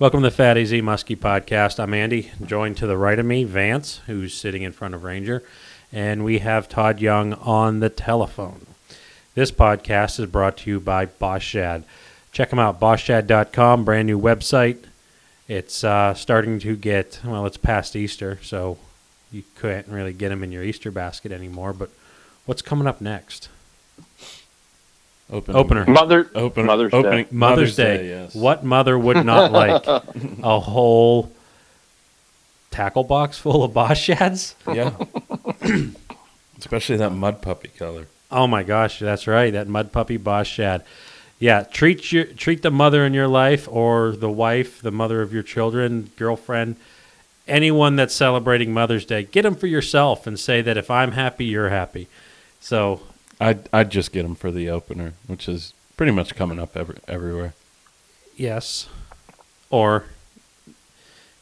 Welcome to the Fat AZ Muskie podcast. I'm Andy, joined to the right of me, Vance, who's sitting in front of Ranger, and we have Todd Young on the telephone. This podcast is brought to you by Boss Shad. Check them out, bossshad.com, brand new website. It's uh, starting to get, well, it's past Easter, so you couldn't really get them in your Easter basket anymore, but what's coming up next? Open, Opener. Mother Open, Mother's opening, Day. Mother's, Day. yes. What mother would not like a whole tackle box full of Boss Shads? Yeah. Especially that mud puppy color. Oh my gosh, that's right. That mud puppy Boss Shad. Yeah, treat your treat the mother in your life or the wife, the mother of your children, girlfriend, anyone that's celebrating Mother's Day. Get them for yourself and say that if I'm happy, you're happy. So I'd, I'd just get them for the opener, which is pretty much coming up every, everywhere. yes, or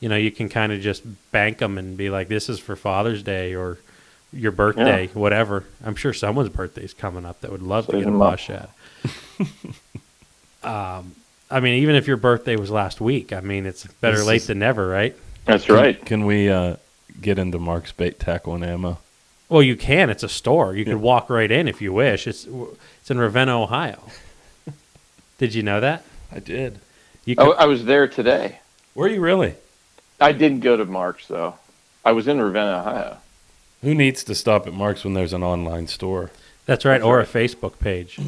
you know you can kind of just bank them and be like, this is for Father's Day or your birthday, whatever. I'm sure someone's birthday's coming up that would love to get a them up. Boss Shad. um, I mean, even if your birthday was last week, I mean, it's better This late is- than never, right? That's right. Can we uh, get into Mark's bait tackle and ammo? Well, you can. It's a store. You Yeah. could walk right in if you wish. It's it's in Ravenna, Ohio. Did you know that? I did. You I, I was there today. Were you really? I didn't go to Mark's though. I was in Ravenna, Ohio. Who needs to stop at Mark's when there's an online store? that's right, That's or right. a Facebook page.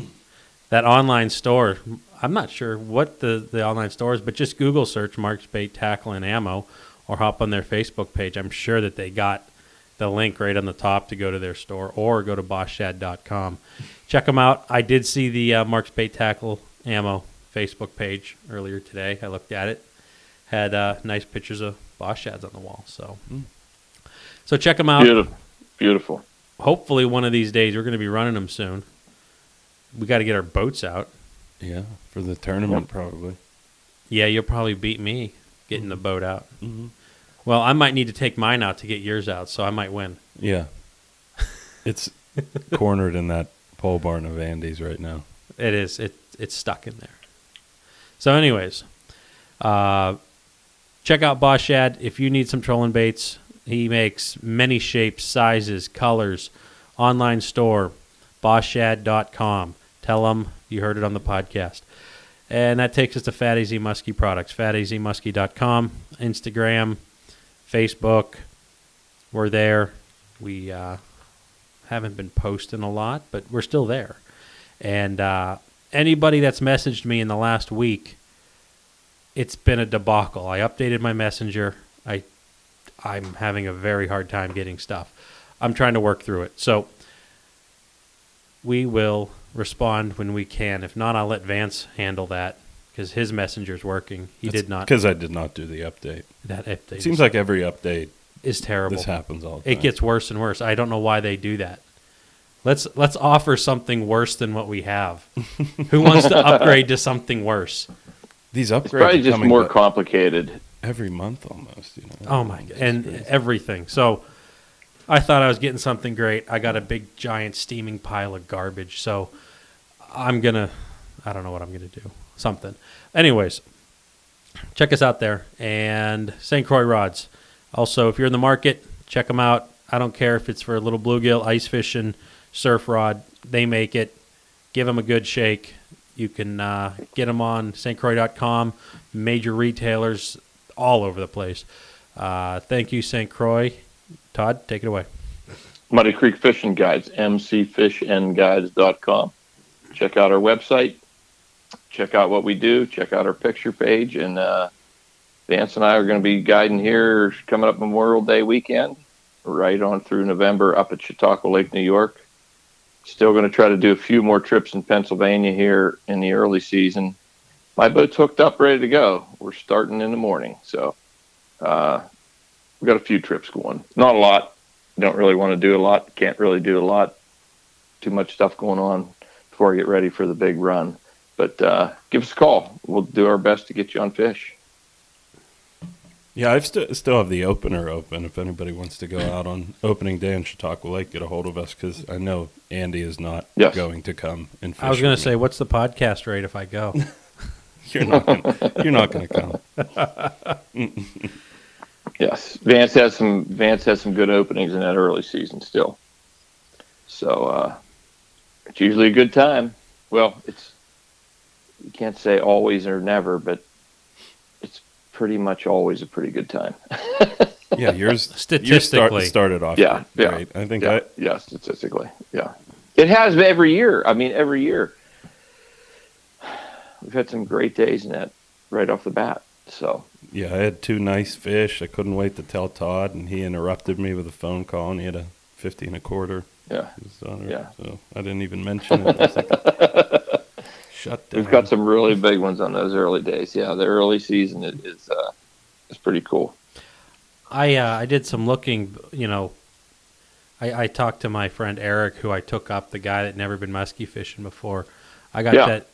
That online store. I'm not sure what the the online store is, but just Google search Mark's Bait Tackle and Ammo, or hop on their Facebook page. I'm sure that they got the link right on the top to go to their store, or go to bossshad.com. Check them out. I did see the uh, Mark's Bait Tackle Ammo Facebook page earlier today. I looked at it. Had uh, nice pictures of boss shads on the wall. So, Mm. so check them out. Beautiful. Beautiful. Hopefully, one of these days we're going to be running them soon. We got to get our boats out. Yeah, for the tournament, probably. Yeah, you'll probably beat me getting the boat out. Mm-hmm. Well, I might need to take mine out to get yours out, so I might win. Yeah. It's cornered in that pole barn of Andy's right now. It is. It it's stuck in there. So, anyways, uh, check out Boss Shad if you need some trolling baits. He makes many shapes, sizes, colors. Online store, bossshad.com. Tell them you heard it on the podcast. And that takes us to Fat AZ Muskie products. FatAZMuskie.com, Instagram, Facebook. We're there. We uh, haven't been posting a lot, but we're still there. And uh, anybody that's messaged me in the last week, it's been a debacle. I updated my messenger. I, I'm having a very hard time getting stuff. I'm trying to work through it. So we will respond when we can. If not, I'll let Vance handle that because his messenger's working. He did not. Because I did not do the update. That update It seems like every update is terrible. this happens all the time. It gets worse and worse. I don't know why they do that. Let's let's offer something worse than what we have. Who wants to upgrade to something worse? These It's upgrades probably are just more ba- complicated. every month almost. You know. Oh my god! And crazy. everything. So I thought I was getting something great. I got a big giant steaming pile of garbage. So I'm gonna I don't know what I'm gonna do. Something. Anyways, check us out there and St. Croix rods. Also, if you're in the market, check them out. I don't care if it's for a little bluegill, ice fishing, surf rod. They make it. Give them a good shake. You can uh, get them on stcroix.com, major retailers all over the place. Uh, thank you, St. Croix. Todd, take it away. Muddy Creek Fishing Guides, mcfishandguides.com. Check out our website. Check out what we do. Check out our picture page. And uh, Vance and I are going to be guiding here coming up Memorial Day weekend, right on through November up at Chautauqua Lake, New York. Still going to try to do a few more trips in Pennsylvania here in the early season. My boat's hooked up, ready to go. We're starting in the morning. So uh, we've got a few trips going. Not a lot don't really want to do a lot. Can't really do a lot. Too much stuff going on before I get ready for the big run. But uh, give us a call. We'll do our best to get you on fish. Yeah, I've st- still have the opener open. If anybody wants to go out on opening day in Chautauqua Lake, get a hold of us because I know Andy is not Yes. going to come and fish. I was going to say, what's the podcast rate if I go? you're not gonna, you're not going to come. Yes, Vance has some Vance has some good openings in that early season still. So uh, it's usually a good time. Well, it's you can't say always or never, but it's pretty much always a pretty good time. Yeah, yours Statistically. yours start, started off Yeah, yeah, great. I think yeah, I, yeah, statistically, yeah, it has every year. I mean, every year we've had some great days in that right off the bat. So yeah, I had two nice fish. I couldn't wait to tell Todd, and he interrupted me with a phone call, and he had a fifty and a quarter. yeah, His daughter, Yeah. So I didn't even mention it. I was like, Shut down. we've got some really big ones on those early days. Yeah, the early season is is, uh, is pretty cool. I uh, I did some looking. You know, I, I talked to my friend Eric, who I took up, the guy that never been muskie fishing before. I got Yeah. that.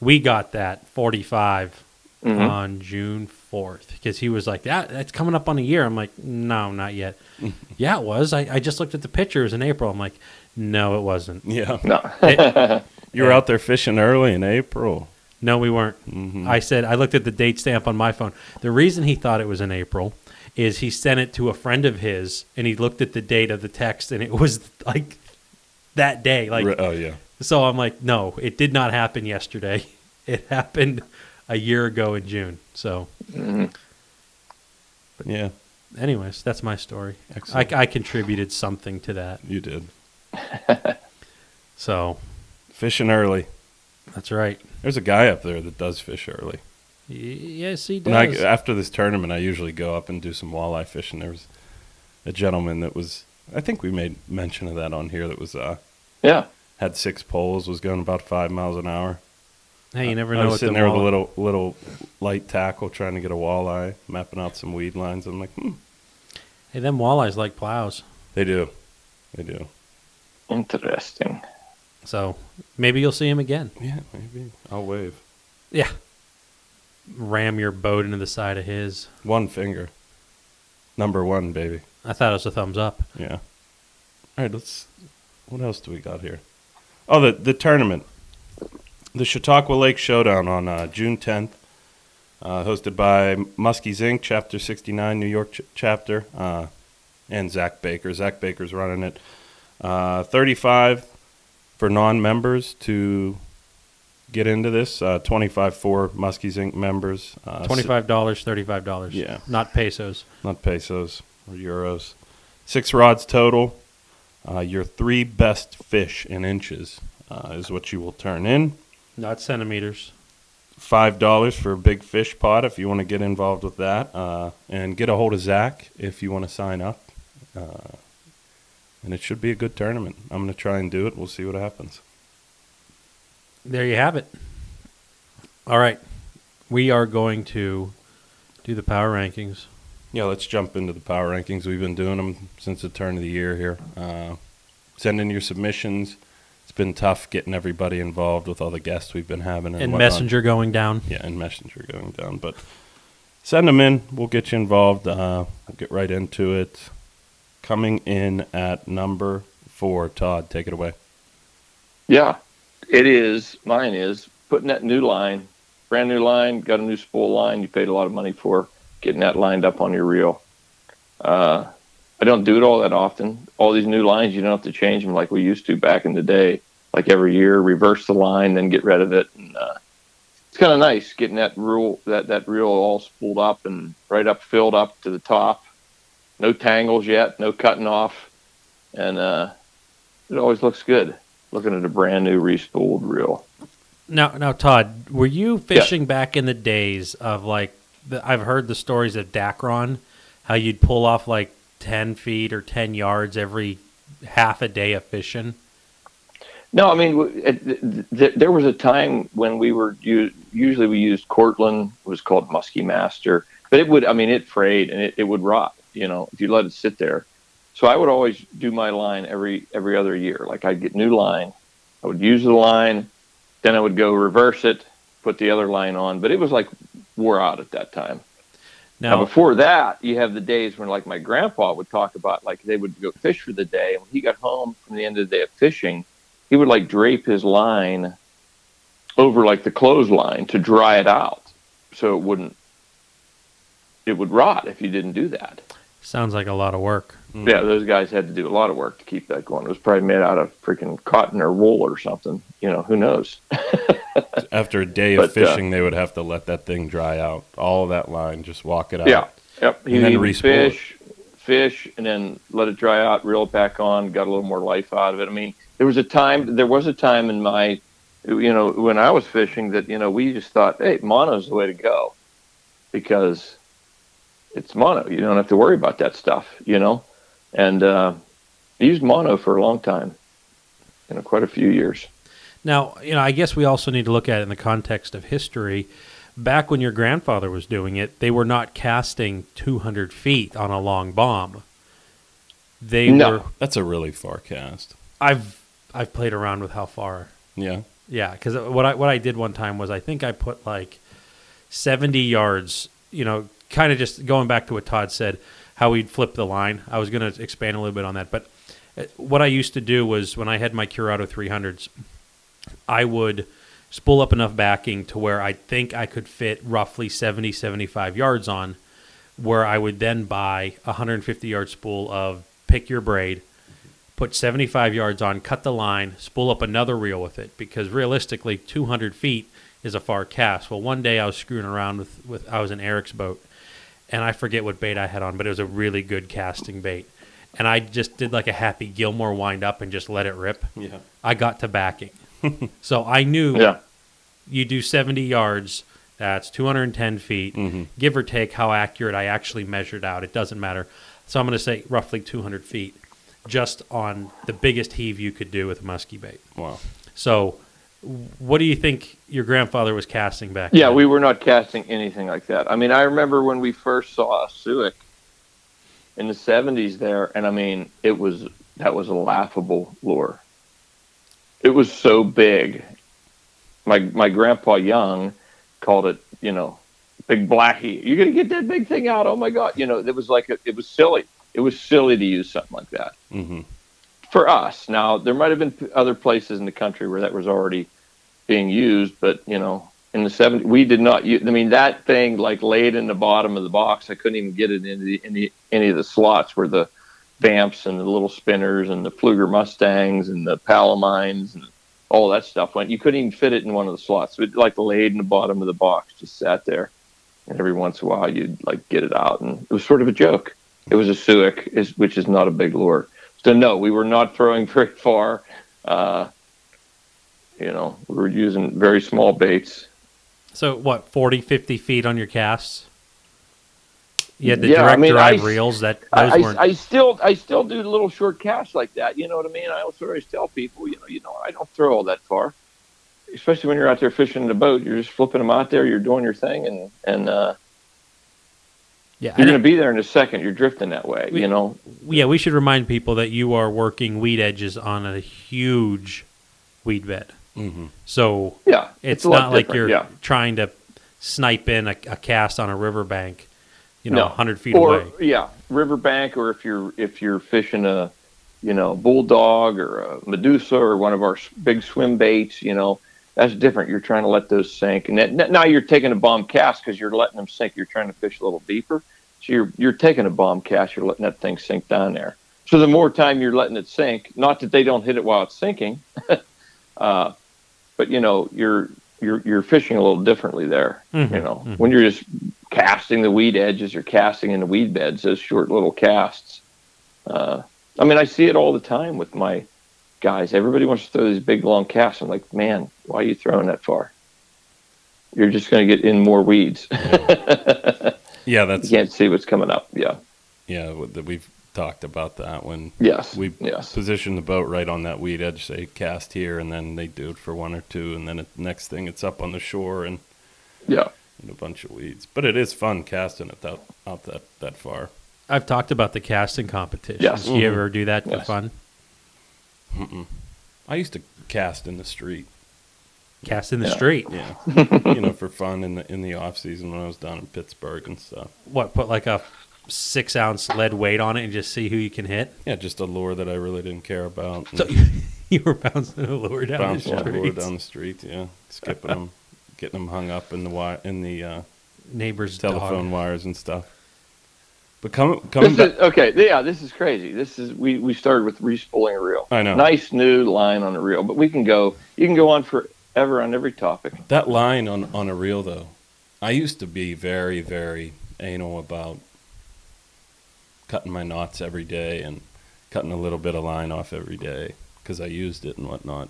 We got that forty five Mhm. on June fourth because he was like, "That that's coming up on a year." I'm like, "No, not yet." yeah, it was. I, I just looked at the pictures in April. I'm like, "No, it wasn't." Yeah, No, you were out there fishing early in April. No, we weren't. Mhm. I said I looked at the date stamp on my phone. The reason he thought it was in April is he sent it to a friend of his, and he looked at the date of the text, and it was like that day. Like, Re- oh yeah, so I'm like, no, it did not happen yesterday. It happened a year ago in June. So, But yeah, anyways, that's my story. I, I contributed something to that. you did So fishing early. that's right. There's a guy up there that does fish early. Y- yes, he When I, does. after this tournament, I usually go up and do some walleye fishing. There was a gentleman that was, I think we made mention of that on here. That was uh, yeah, had six poles, was going about five miles an hour. hey, you never I know was what the sitting there with a little little light tackle, trying to get a walleye, mapping out some weed lines. I'm like, hmm, Hey, them walleyes like plows. they do, they do. interesting. So maybe you'll see him again. Yeah, maybe I'll wave Yeah. Ram your boat into the side of his. one finger. Number one, baby. I thought it was a thumbs up. Yeah. All right, let's. What else do we got here? Oh, the the tournament, the Chautauqua Lake Showdown on uh, June 10th, uh, hosted by Muskies Inc. Chapter 69, New York ch- chapter, uh, and Zach Baker. Zach Baker's running it. Uh, 35 for non-members to get into this. Uh, 25 for Muskies Inc. members. Uh, Twenty-five dollars, thirty-five dollars. Yeah. Not pesos. not pesos or euros. Six rods total. Uh, your three best fish in inches uh, is what you will turn in. Not centimeters. Five dollars for a big fish pot if you want to get involved with that, uh, and get a hold of Zach if you want to sign up. And it should be a good tournament. I'm going to try and do it. We'll see what happens. There you have it. All right. We are going to do the power rankings. Yeah, let's jump into the power rankings. We've been doing them since the turn of the year here. Uh, send in your submissions. It's been tough getting everybody involved with all the guests we've been having and, And. Messenger going down. Yeah, and Messenger going down. But send them in. We'll get you involved. Uh, we'll get right into it. Coming in at number four, Todd, take it away. Yeah, it is. Mine is putting that new line, brand new line, got a new spool line. You paid a lot of money for getting that lined up on your reel. Uh, I don't do it all that often. All these new lines, you don't have to change them like we used to back in the day. Like every year, reverse the line, then get rid of it. And uh, it's kind of nice getting that reel that that reel all spooled up and right up filled up to the top. No tangles yet, no cutting off, and uh, it always looks good looking at a brand new respooled reel. Now, now, Todd, were you fishing back in the days of like? The, I've heard the stories of Dacron, how you'd pull off like ten feet or ten yards every half a day of fishing. No, I mean, it, th- th- there was a time when we were u- usually we used Cortland it was called Muskie Master, but it would, I mean, it frayed and it, it would rot, you know, if you let it sit there. So I would always do my line every every other year. Like I'd get new line, I would use the line, then I would go reverse it, put the other line on, but it was like wore out at that time. Now, Now, before that, you have the days when, like, my grandpa would talk about, like, they would go fish for the day. And when he got home from the end of the day of fishing, he would, like, drape his line over like the clothesline to dry it out, so it wouldn't it would rot if you didn't do that. Sounds like a lot of work. Yeah, those guys had to do a lot of work to keep that going. It was probably made out of freaking cotton or wool or something. You know, who knows? After a day But, of uh, fishing, they would have to let that thing dry out. All of that line, just walk it out. Yeah. Yep. He And then would it. fish, fish, and then let it dry out, reel it back on, got a little more life out of it. I mean, there was a time, there was a time in my, you know, when I was fishing that, you know, we just thought, hey, mono's the way to go because it's mono. You don't have to worry about that stuff, you know? And uh, I used mono for a long time, you know, quite a few years. Now, you know, I guess we also need to look at it in the context of history. Back when your grandfather was doing it, they were not casting 200 feet on a long bomb. They No. were. That's a really far cast. I've I've played around with how far. Yeah. Yeah, because what I what I did one time was I think I put like 70 yards. You know, kind of just going back to what Todd said, how we'd flip the line. I was going to expand a little bit on that, but uh, what I used to do was when I had my Curado 300s, I would spool up enough backing to where I think I could fit roughly 70, 75 yards on, where I would then buy a 150 yard spool of pick your braid, put 75 yards on, cut the line, spool up another reel with it, because realistically, 200 feet is a far cast. Well, one day I was screwing around with, with I was in Eric's boat, and I forget what bait I had on, but it was a really good casting bait. And I just did like a happy Gilmore wind up and just let it rip. Yeah. I got to backing. so I knew Yeah. you do 70 yards, that's 210 feet, Mhm. give or take how accurate I actually measured out. It doesn't matter. So I'm going to say roughly 200 feet just on the biggest heave you could do with a musky bait. Wow. So, what do you think your grandfather was casting back Yeah, then? we were not casting anything like that. I mean, I remember when we first saw a Suick in the '70s there, and I mean, it was that was a laughable lure. It was so big. My my grandpa Young called it, you know, big blackie. You're gonna get that big thing out. Oh my god! You know, it was like a, it was silly. It was silly to use something like that hmm for us. Now, there might have been other places in the country where that was already being used, but you know, in the 70s, we did not use. I mean, that thing like laid in the bottom of the box. I couldn't even get it into the, in any of the slots where the vamps and the little spinners and the Pflueger Mustangs and the Palomines and all that stuff went. You couldn't even fit it in one of the slots. It like laid in the bottom of the box, just sat there. And every once in a while, you'd like get it out, and it was sort of a joke. It was a Suick, which is not a big lure. So no, we were not throwing very far. Uh, you know, we were using very small baits. So, what, 40, 50 feet on your casts? You had the Yeah, I direct mean, drive I- reels that I, those I, weren't. I still I still do little short casts like that. You know what I mean? I also always tell people, you know, you know, I don't throw all that far, especially when you're out there fishing in the boat. You're just flipping them out there. You're doing your thing, and and uh, yeah, you're going to be there in a second. You're drifting that way. We- you know, yeah, we should remind people that you are working weed edges on a huge weed bed. Hmm So yeah, it's, lot not like you're yeah. trying to snipe in a, a cast on a riverbank, you know, No. 100 feet or away. yeah, riverbank, or if you're if you're fishing a, you know, bulldog or a medusa or one of our big swim baits, you know, that's different. You're trying to let those sink, and that, now you're taking a bomb cast because you're letting them sink. You're trying to fish a little deeper, so you're you're taking a bomb cast. You're letting that thing sink down there. So the more time you're letting it sink, not that they don't hit it while it's sinking, uh, but you know you're you're you're fishing a little differently there. Mhm, You know, mhm. when you're just casting the weed edges, you're casting in the weed beds, those short little casts. Uh, I mean, I see it all the time with my guys. Everybody wants to throw these big long casts. I'm like, man, why are you throwing that far? You're just going to get in more weeds. Yeah, that's you can't see what's coming up. Yeah. yeah. that We've talked about that when Yes. we yes. position the boat right on that weed edge. Say cast here, and then they do it for one or two, and then it, next thing it's up on the shore and, Yeah. and a bunch of weeds. But it is fun casting it that out that that far. I've talked about the casting competitions. Yes. You ever mm-hmm. do that for Yes. fun? I used to cast in the street. Cast in the Yeah. street. Yeah, you know, for fun in the in the off season when I was down in Pittsburgh and stuff. What, put like a six ounce lead weight on it and just see who you can hit? Yeah, just a lure that I really didn't care about. So you were bouncing a lure down bouncing the the lure street. down the street. Yeah, skipping them, getting them hung up in the wi- in the uh, Neighbor's telephone dog. wires and stuff. But coming coming This back, is, okay, yeah, this is crazy. This is we we started with respooling a reel. I know. Nice new line on a reel, but we can go. You can go on forever on every topic. that line on on a reel though, I used to be very very anal about cutting my knots every day and cutting a little bit of line off every day because I used it and whatnot.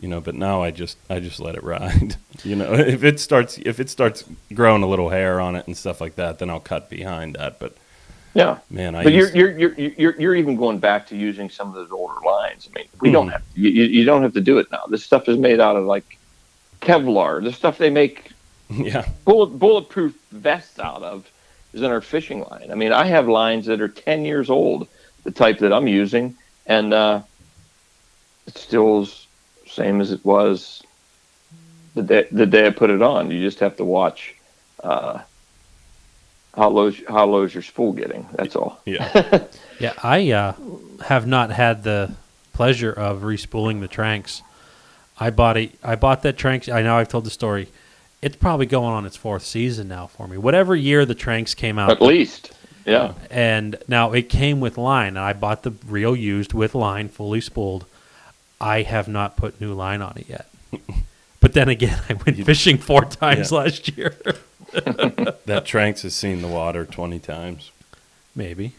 You know, but now I just I just let it ride. you know, if it starts if it starts growing a little hair on it and stuff like that, then I'll cut behind that. But Yeah, man, I but you're, you're you're you're you're even going back to using some of those older lines. I mean, we don't Mhm. have you, you you don't have to do it now. This stuff is made out of like Kevlar. The stuff they make yeah, bullet bulletproof vests out of is in our fishing line. I mean, I have lines that are ten years old, the type that I'm using, and uh, it's still as same as it was the day the day I put it on. You just have to watch uh, how low's how low's your spool getting. That's all. yeah. Yeah, I uh, have not had the pleasure of respooling the Tranx. I bought it. I bought that Tranx. I know I've told the story. It's probably going on its fourth season now for me. Whatever year the Tranx came out, At least, yeah. and now it came with line. And I bought the reel used with line, fully spooled. I have not put new line on it yet. but then again, I went fishing four times Yeah. last year. That Tranx has seen the water twenty times. Maybe,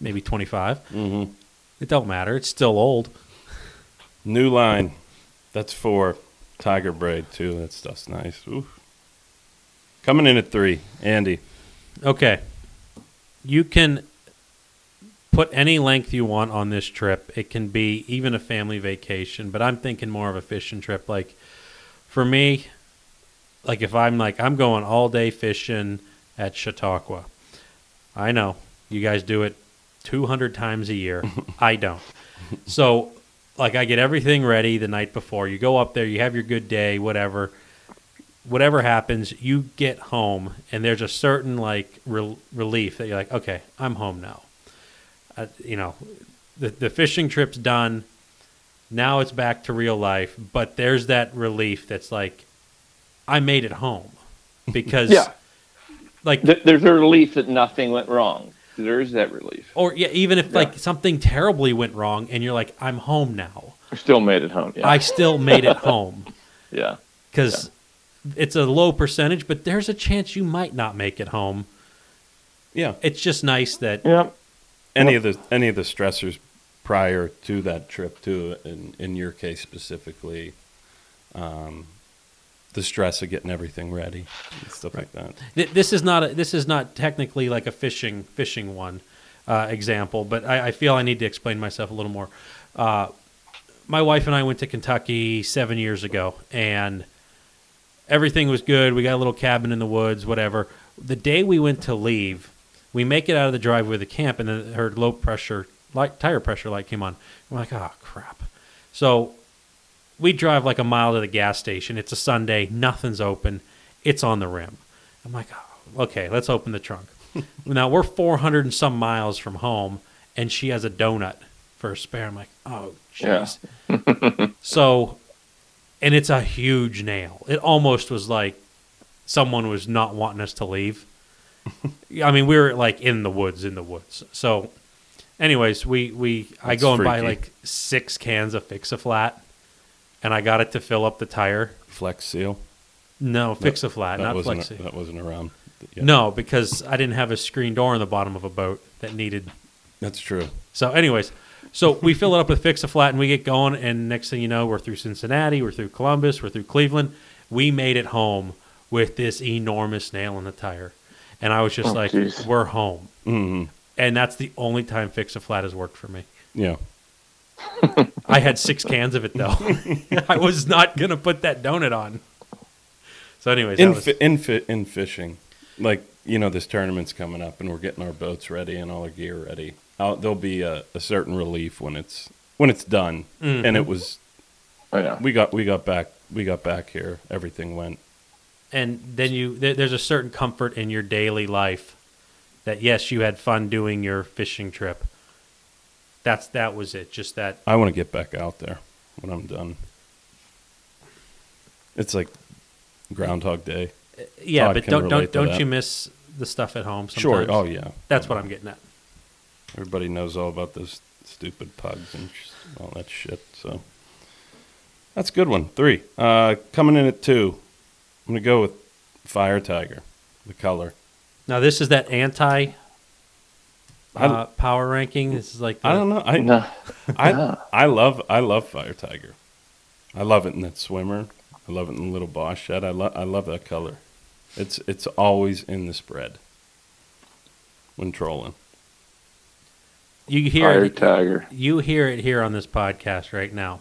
maybe twenty five. Mm-hmm. It don't matter. It's still old. New line. That's for Tiger Braid too. That stuff's nice. Oof. Coming in at three, Andy. Okay. You can put any length you want on this trip. It can be even a family vacation, but I'm thinking more of a fishing trip. Like for me, like if I'm like I'm going all day fishing at Chautauqua. I know you guys do it 200 times a year. I don't. So like I get everything ready the night before. You go up there, you have your good day, whatever whatever happens, you get home, and there's a certain like rel relief that you're like, okay, I'm home now. Uh, you know, the the fishing trip's done. Now it's back to real life, but there's that relief that's like, I made it home, because Yeah. like Th- There's a relief that nothing went wrong. There is that relief. or yeah, even if Yeah. like something terribly went wrong, and you're like, I'm home now. I still made it home. Yeah. I still made it home. yeah. because it's a low percentage, but there's a chance you might not make it home. Yeah. It's just nice that Yeah. Any of the any of the stressors prior to that trip too. In in your case specifically, um, the stress of getting everything ready and stuff like that. this is not a, this is not technically like a fishing fishing one uh, example, but I, I feel I need to explain myself a little more. Uh, my wife and I went to Kentucky seven years ago, and everything was good. We got a little cabin in the woods, whatever. The day we went to leave, we make it out of the driveway of the camp, and then her low pressure light tire pressure light came on. We're like, oh crap! So we drive like a mile to the gas station. It's a Sunday, nothing's open. It's on the rim. I'm like, oh, okay, let's open the trunk. now we're 400 and some miles from home, and she has a donut for a spare. I'm like, oh, jeez. so, and it's a huge nail. It almost was like someone was not wanting us to leave. I mean, we were like in the woods, in the woods. So, anyways, we we I go and buy like six cans of Fix a Flat, and I got it to fill up the tire. Flex seal. No, Fix a Flat, That not wasn't Flexi. that wasn't around. yet. No, because I didn't have a screen door on the bottom of a boat that needed. that's true. So, anyways, so we fill it up with Fix a Flat and we get going. And next thing you know, we're through Cincinnati, we're through Columbus, we're through Cleveland. We made it home with this enormous nail in the tire. And I was just Oh, like, jeez. we're home. hmm And that's the only time Fix a Flat has worked for me. Yeah. I had six cans of it though. I was not going to put that donut on. So, anyways, in was, fi- in fi- in fishing, like you know, this tournament's coming up, and we're getting our boats ready and all our gear ready. Uh, there'll be a, a certain relief when it's when it's done, Mm-hmm. and it was I know. we got we got back we got back here. Everything went. and then you there, there's a certain comfort in your daily life that yes you had fun doing your fishing trip That's that was it. Just that. I want to get back out there when I'm done. It's like Groundhog Day. Yeah, Todd but don't don't don't that. you miss the stuff at home? Sure. Oh yeah. That's what I'm getting at. Everybody knows all about those stupid pugs and all that shit. So that's a good one. Three. Uh, coming in at two. I'm gonna go with Fire Tiger, the color. Now this is that anti uh, power ranking. This is like the, I don't know. I No. I I love I love Fire Tiger. I love it in that swimmer. I love it in the little Boss Shad. I love I love that color. It's it's always in the spread when trolling. You hear Fire it, Tiger. you hear it here on this podcast right now.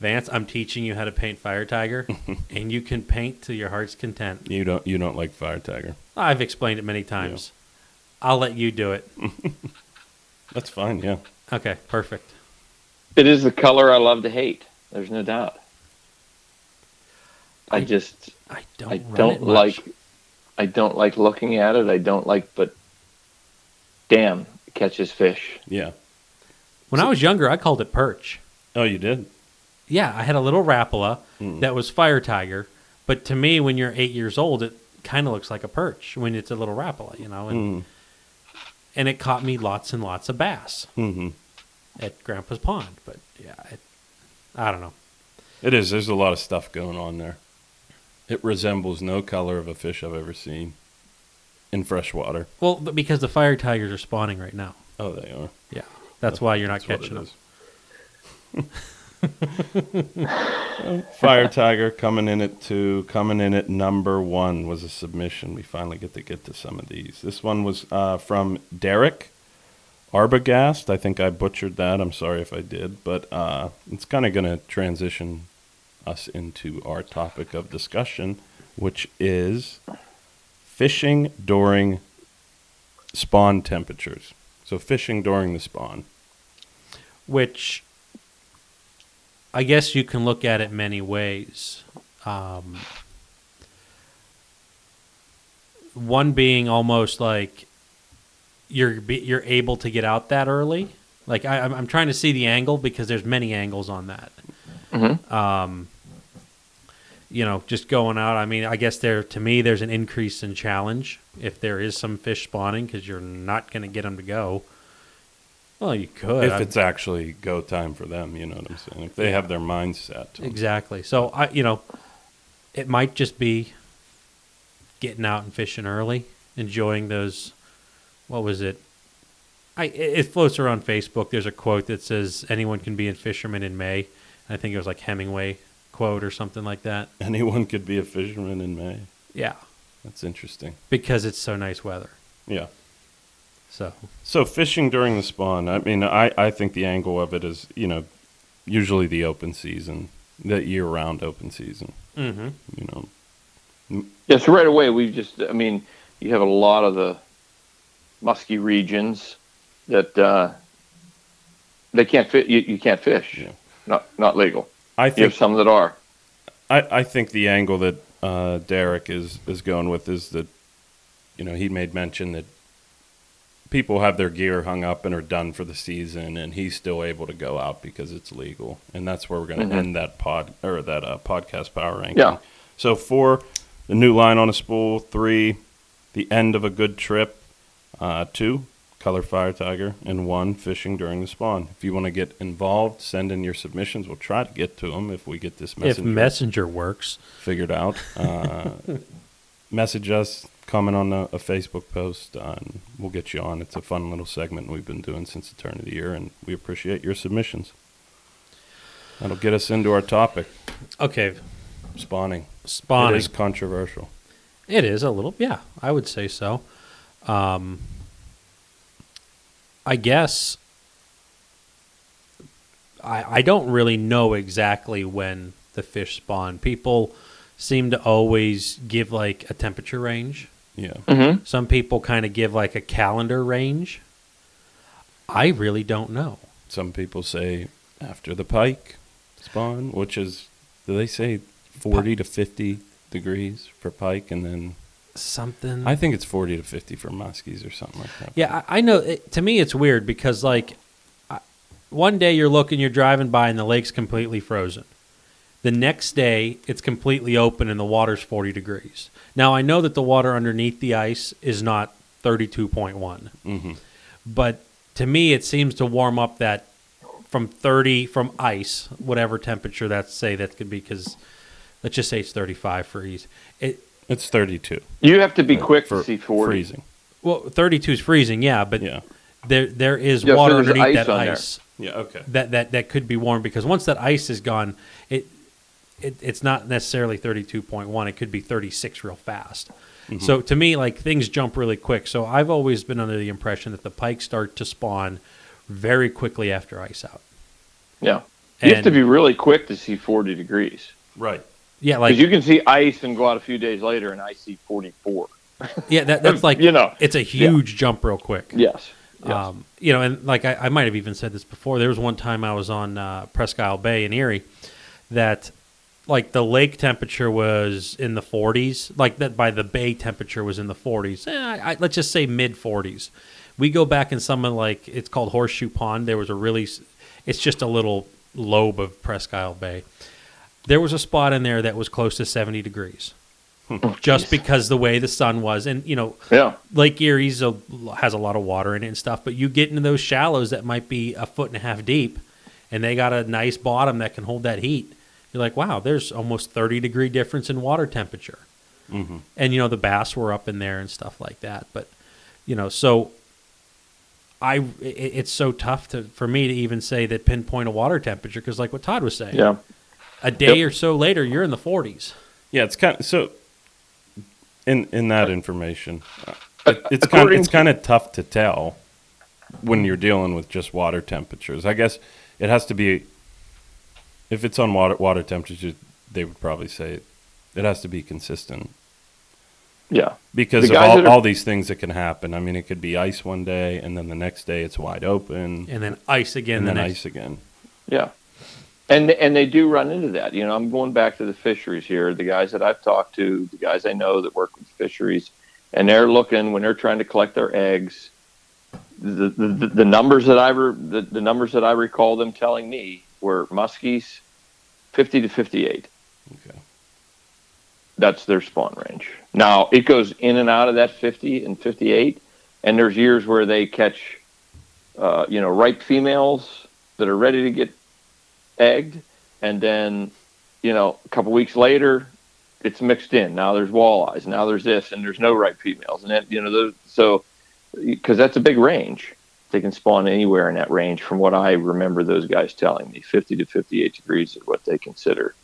Vance, I'm teaching you how to paint Fire Tiger, and you can paint to your heart's content. You don't you don't like Fire Tiger. I've explained it many times. I'll let you do it. That's fine. Yeah. Okay, perfect. It is the color I love to hate. There's no doubt. I, I- just I don't. I don't much. like I don't like looking at it. I don't like but damn, it catches fish. Yeah. When I was younger, I called it perch. Oh, you did. Yeah, I had a little Rapala Mm. that was Fire Tiger, but to me, when you're eight years old, it kind of looks like a perch when it's a little Rapala, you know. And Mm. And it caught me lots and lots of bass hmm at Grandpa's Pond. But yeah, it, I don't know. It is. There's a lot of stuff going on there. It resembles no color of a fish I've ever seen in fresh water. Well, because the Fire Tigers are spawning right now. Oh, they are. Yeah, that's why you're not catching them. Fire Tiger coming in at two. Coming in at number one was a submission. We finally get to get to some of these. This one was uh, from Derek Arbogast. I think I butchered that. I'm sorry if I did, but uh, it's kind of going to transition us into our topic of discussion, which is fishing during spawn temperatures. So fishing during the spawn. Which I guess you can look at it many ways. Um, one being almost like you're you're able to get out that early. Like I, I'm, I'm trying to see the angle because there's many angles on that. Mhm. Um, you know, just going out. I mean, I guess there to me there's an increase in challenge if there is some fish spawning because you're not going to get them to go. Well, you could. if I'm- it's actually go time for them, you know what I'm saying. If they have their mindset. Exactly. So I, you know, it might just be getting out and fishing early, enjoying those. What was it? I it it floats around Facebook. There's a quote that says anyone can be a fisherman in May. I think it was like Hemingway quote or something like that. anyone could be a fisherman in May. Yeah, That's interesting. because it's so nice weather. Yeah. So So fishing during the spawn, I mean, I, I think the angle of it is, you know, usually the open season, the year round open season, mm-hmm. you know. Yeah, so right away we just I mean, you have a lot of the musky regions that uh they can't fit you, you can't fish. Yeah. Not not legal. I You have think some that are. I, I think the angle that uh, Derek is, is going with is that, you know, he made mention that people have their gear hung up and are done for the season, and he's still able to go out because it's legal, and that's where we're going to Mhm. end that pod or that uh, podcast power ranking. Yeah. So four, the new line on a spool. Three, the end of a good trip. Uh, two, color fire tiger, and one, fishing during the spawn. If you want to get involved, send in your submissions. We'll try to get to them if we get this messenger. if messenger Messenger works, figured out. Uh, message us, comment on a, a Facebook post, uh, and we'll get you on. It's a fun little segment we've been doing since the turn of the year, and we appreciate your submissions. That'll get us into our topic okay. spawning. Spawning. It is controversial. It is a little, yeah, I would say so. Um, I guess I I don't really know exactly when the fish spawn. People seem to always give like a temperature range. Yeah. Mm-hmm. Some people kind of give like a calendar range. I really don't know. Some people say after the pike spawn, which is, do they say 40 to 50 degrees for pike? And then Something I think it's 40 to 50 for muskies or something like that. Yeah, I, I know. It, to me, it's weird because like I, one day you're looking, you're driving by, and the lake's completely frozen. The next day, it's completely open and the water's 40 degrees. Now, I know that the water underneath the ice is not 32.1, Mm-hmm. but to me, it seems to warm up that from 30 from ice, whatever temperature that's say that could be, because let's just say it's 35 for ease. It It's 32 You have to be quick for to see 40. freezing. well, 32 is freezing, yeah, but Yeah. there there is Yeah, water there's underneath ice that on there. ice. Yeah. Okay. that that that could be warm because once that ice is gone, it, it it's not necessarily thirty two point one. It could be thirty six real fast. So to me, like things jump really quick. So I've always been under the impression that the pike start to spawn very quickly after ice out. Yeah. You have to be really quick to see 40 degrees. Right. Yeah, Because like you can see ice and go out a few days later and I see 44. yeah, that, that's like you know. it's a huge jump real quick. Yes. yes. Um, you know, and like I, I might have even said this before. There was one time I was on uh, Presque Isle Bay in Erie that, like, the lake temperature was in the 40s. Like that by the bay temperature was in the 40s. Eh, I, I, let's just say mid 40s. We go back in some of like it's called Horseshoe Pond. There was a really, it's just a little lobe of Presque Isle Bay. There was a spot in there that was close to 70 degrees. Just because the way the sun was, and you know, yeah. Lake Erie's a, has a lot of water in it and stuff, but you get into those shallows that might be a foot and a half deep, and they got a nice bottom that can hold that heat. You're like, wow, there's almost 30 degree difference in water temperature. Mm-hmm. And you know the bass were up in there and stuff like that, but you know, so I it, it's so tough to for me to even say that pinpoint a water temperature because like what Todd was saying, Yeah. a day Yep. or so later you're in the 40s. Yeah. It's kind of so. In in that information, uh, it, it's kind According it's kind of tough to tell when you're dealing with just water temperatures. I guess it has to be. If it's on water water temperatures, they would probably say it, it has to be consistent. Yeah. because The of all, are- all these things that can happen. I mean, it could be ice one day, and then the next day it's wide open, And then ice again and the then next ice again. Yeah. And and they do run into that. You know, I'm going back to the fisheries here. The guys that I've talked to, the guys I know that work with fisheries, and they're looking when they're trying to collect their eggs. The the, the, the numbers that I re, the, the numbers that I recall them telling me were muskies, fifty to fifty eight. Okay. That's their spawn range. Now it goes in and out of that fifty and fifty eight, and there's years where they catch, uh, you know, ripe females that are ready to get egged, and then, you know, a couple weeks later, it's mixed in. Now there's walleyes. Now there's this, and there's no ripe females, and then you know, those, so because that's a big range, they can spawn anywhere in that range. From what I remember, those guys telling me, 50 to 58 degrees is what they consider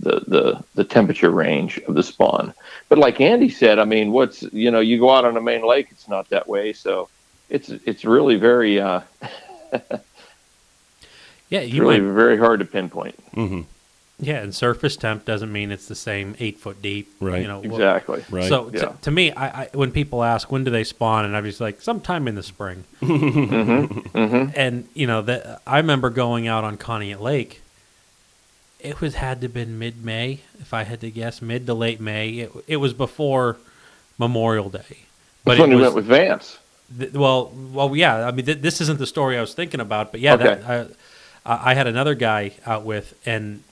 the the the temperature range of the spawn. But like Andy said, I mean, what's you know, you go out on a main lake, it's not that way, so it's it's really very uh, Yeah, it's really might very hard to pinpoint. hmm Yeah, and surface temp doesn't mean it's the same eight foot deep. Right. You know, well- Exactly. Right. So t- Yeah. to me, I, I when people ask when do they spawn, and I'm just like sometime in the spring. hmm And you know that I remember going out on Conneaut Lake. It was had to have been mid May, if I had to guess, mid to late May. It, it was before Memorial Day, but That's when it we was went with Vance. Th- well, well, yeah. I mean, th- this isn't the story I was thinking about, but yeah, Okay. that, I, I I had another guy out with, and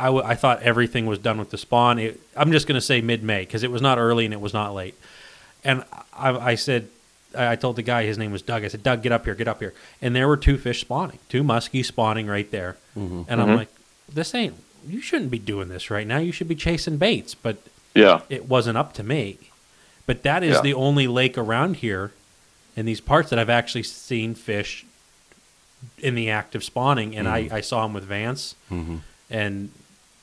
I, w- I thought everything was done with the spawn. It, I'm just going to say mid May because it was not early and it was not late. And I, I said, I I told the guy his name was Doug. I said, Doug, get up here, get up here. And there were two fish spawning, two muskies spawning right there. And I'm Mhm. like, this ain't. You shouldn't be doing this right now. You should be chasing baits. But Yeah. it wasn't up to me. But that is Yeah. the only lake around here in these parts that I've actually seen fish in the act of spawning, and I, I saw them with Vance, hmm and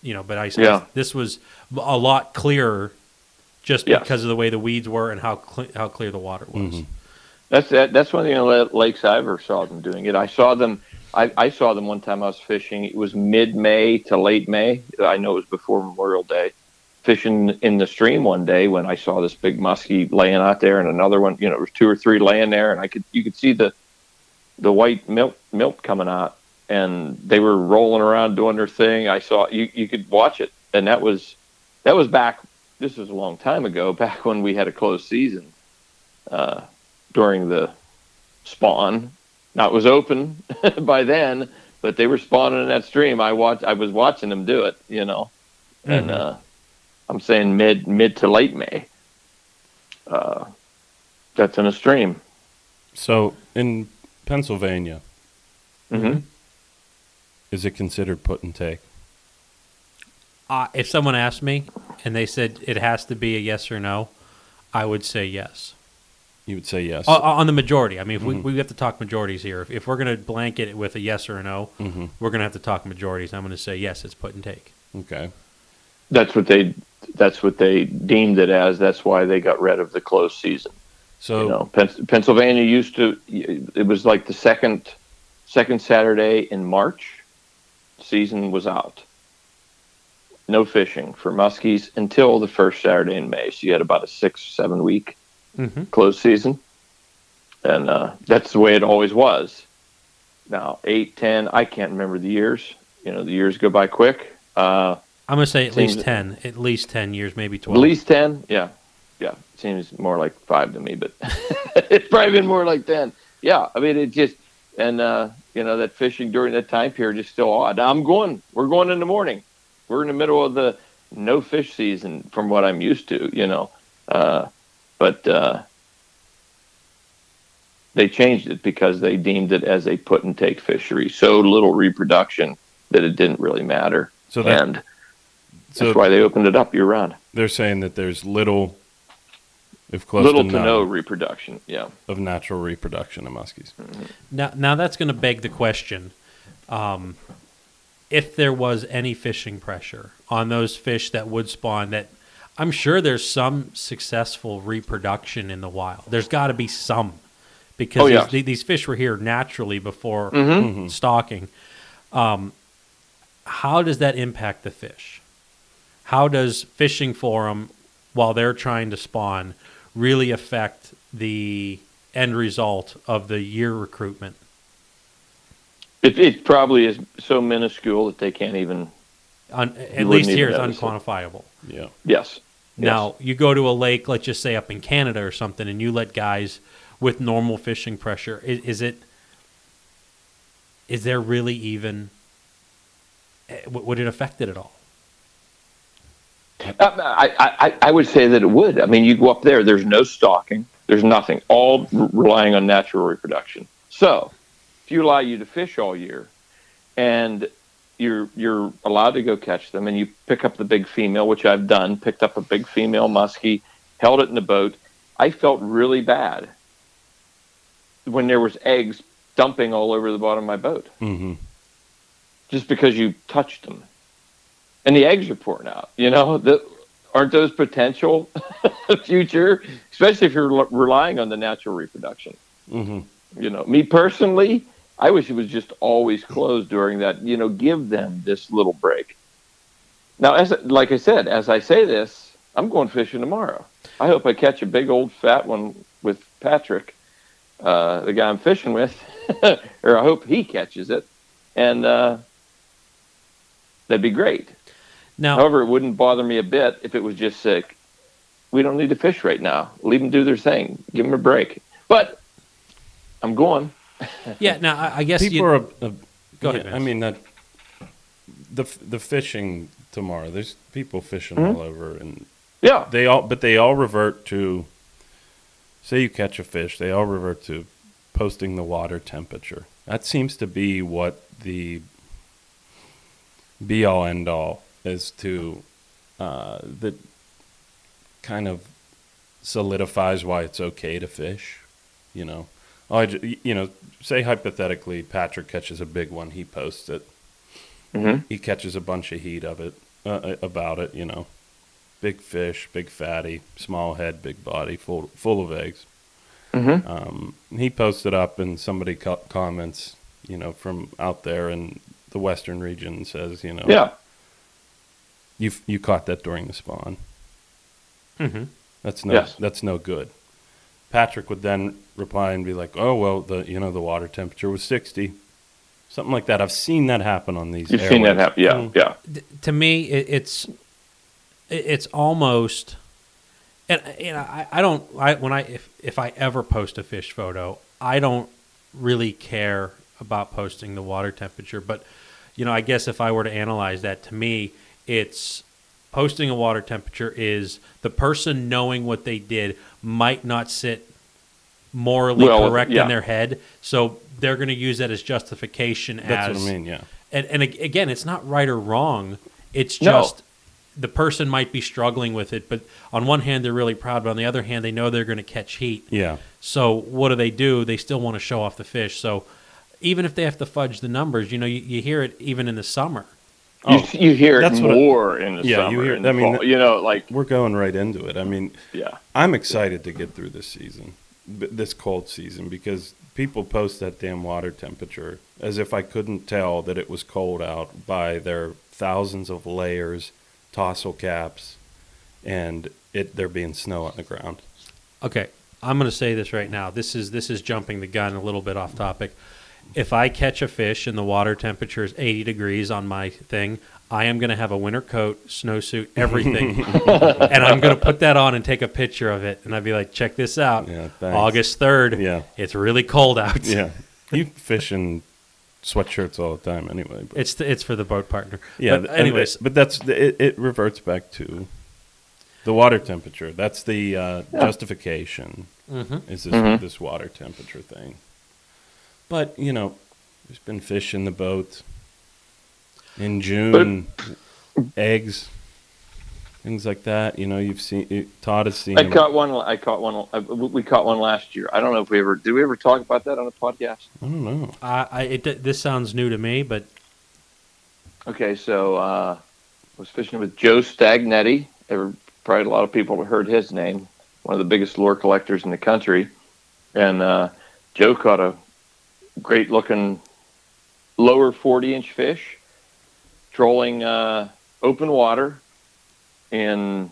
you know, but I Yeah. this was a lot clearer just Yes. because of the way the weeds were and how cle how clear the water was. Mhm. That's that, that's one of the only lakes I ever saw them doing it. I saw them. I, I saw them one time I was fishing. It was mid May to late May. I know it was before Memorial Day. Fishing in the stream one day when I saw this big muskie laying out there, and another one. You know, there was two or three laying there, and I could you could see the the white milk milk coming out, and they were rolling around doing their thing. I saw you you could watch it, and that was that was back. This was a long time ago, back when we had a closed season uh, during the spawn Now it was open by then, but they were spawning in that stream. I watched. I was watching them do it. You know, and Mhm. uh, I'm saying mid mid to late May. Uh, that's in a stream. So in Pennsylvania, hmm is it considered put and take? Uh, if someone asked me and they said it has to be a yes or no, I would say yes. You would say yes. Uh, on the majority. I mean, if Mhm. we, we have to talk majorities here. If, if we're going to blanket it with a yes or a no, hmm we're going to have to talk majorities. I'm going to say yes, it's put and take. Okay. That's what they. That's what they deemed it as. That's why they got rid of the closed season. So you know, Pen- Pennsylvania used to. It was like the second second Saturday in March. Season was out. No fishing for muskies until the first Saturday in May. So you had about a six seven week Mm-hmm. closed season, and uh, that's the way it always was. Now eight ten, I can't remember the years. You know, the years go by quick. Uh, I'm going to say at least 10, at least 10 years, maybe 12. At least ten, yeah, yeah. Seems more like five to me, but it's probably been more like ten. Yeah, I mean it just and uh, you know that fishing during that time period is still odd. I'm going. We're going in the morning. We're in the middle of the no fish season from what I'm used to. You know, uh, but uh, they changed it because they deemed it as a put and take fishery. So little reproduction that it didn't really matter, so that and so that's why they opened it up year round. they're saying that there's little, if close little to, to none, no reproduction. Yeah. of natural reproduction of muskies. Now, now that's going to beg the question: um, if there was any fishing pressure on those fish that would spawn, that I'm sure there's some successful reproduction in the wild. There's got to be some because Oh, yeah. these, these fish were here naturally before Mm-hmm. Mhm. stocking. Um, how does that impact the fish? How does fishing for them while they're trying to spawn really affect the end result of the year recruitment? It, it probably is so minuscule that they can't even. Un, at least even here it's notice it. unquantifiable. Yeah. Yes. Now you go to a lake, let's just say up in Canada or something, and you let guys with normal fishing pressure. Is, is it? Is there really even? eh, Would it affect it at all? Uh, I, I, I would say that it would. I mean, you go up there, there's no stocking, there's nothing, all r- relying on natural reproduction. So, if you allow you to fish all year, and you're you're allowed to go catch them, and you pick up the big female, which I've done, picked up a big female muskie, held it in the boat. I felt really bad when there was eggs dumping all over the bottom of my boat hmm just because you touched them. And the eggs are pouring out. You know, the, aren't those potential future, especially if you're l- relying on the natural reproduction? hmm You know, me personally, I wish it was just always closed during that. You know, give them this little break. Now, as like I said, as I say this, I'm going fishing tomorrow. I hope I catch a big old fat one with Patrick, uh, the guy I'm fishing with, or I hope he catches it, and uh, that'd be great. Now, However, it wouldn't bother me a bit if it was just sick. We don't need to fish right now. Leave them do their thing. Give them a break. But I'm going. yeah. Now, I, I guess People you, are. Uh, Go yeah, ahead, I mean that. The the fishing tomorrow. There's people fishing Mhm. all over, and Yeah. they all but they all revert to. Say you catch a fish, they all revert to posting the water temperature. That seems to be what the be all end all is to uh, that kind of solidifies why it's okay to fish. You know, oh, I you know, say hypothetically, Patrick catches a big one, he posts it. hmm He catches a bunch of heat of it uh, about it. You know, big fish, big fatty, small head, big body, full full of eggs. hmm Um, he posted up, and somebody co- comments, you know, from out there in the western region says, you know, Yeah. You you caught that during the spawn. Mhm. That's no Yes. that's no good. Patrick would then reply and be like, "Oh well, the you know the water temperature was sixty, something like that." I've seen that happen on these. You've seen that happen. Yeah. Mm. Yeah. d- to me, it, it's it's almost, and you know, I, I don't. I when I if if I ever post a fish photo, I don't really care about posting the water temperature. But you know, I guess if I were to analyze that, to me, it's posting a water temperature is the person knowing what they did might not sit morally Well, correct yeah. in their head, so they're going to use that as justification. That's as what I mean. Yeah. and, and again, it's not right or wrong. It's No. just the person might be struggling with it, but on one hand, they're really proud, but on the other hand, they know they're going to catch heat. Yeah. So what do they do? They still want to show off the fish. So even if they have to fudge the numbers, you know, you, you hear it even in the summer. You, Oh, you hear it that's what I- more in the Yeah, you hear- in the I mean, fall. you know, like We're going right into it. I mean, yeah, I'm excited to get through this season, this cold season, because people post that damn water temperature as if I couldn't tell that it was cold out by their thousands of layers, tassel caps, and it there being snow on the ground. Okay, I'm going to say this right now. This is this is jumping the gun a little bit off topic. If I catch a fish and the water temperature is 80 degrees on my thing, I am going to have a winter coat, snowsuit, everything, and I'm going to put that on and take a picture of it, and I'd be like, "Check this out, Yeah. August 3rd. Yeah. it's really cold out. Yeah, you fish in sweatshirts all the time anyway. But It's it's for the boat partner. yeah, But anyways, but that's it. It reverts back to the water temperature. That's the uh, justification. Mhm. is this Mhm. this water temperature thing. But you know, there's been fish in the boat in June, eggs, things like that. You know, you've seen it, Todd has seen. I them. caught one. I caught one. I, we caught one last year. I don't know if we ever did. We ever talk about that on a podcast? I don't know. I, I it, this sounds new to me, but Okay, so uh, I was fishing with Joe Stagnetti. Ever, probably a lot of people have heard his name. One of the biggest lure collectors in the country, and uh, Joe caught a great looking lower 40 inch fish, trolling uh, open water, and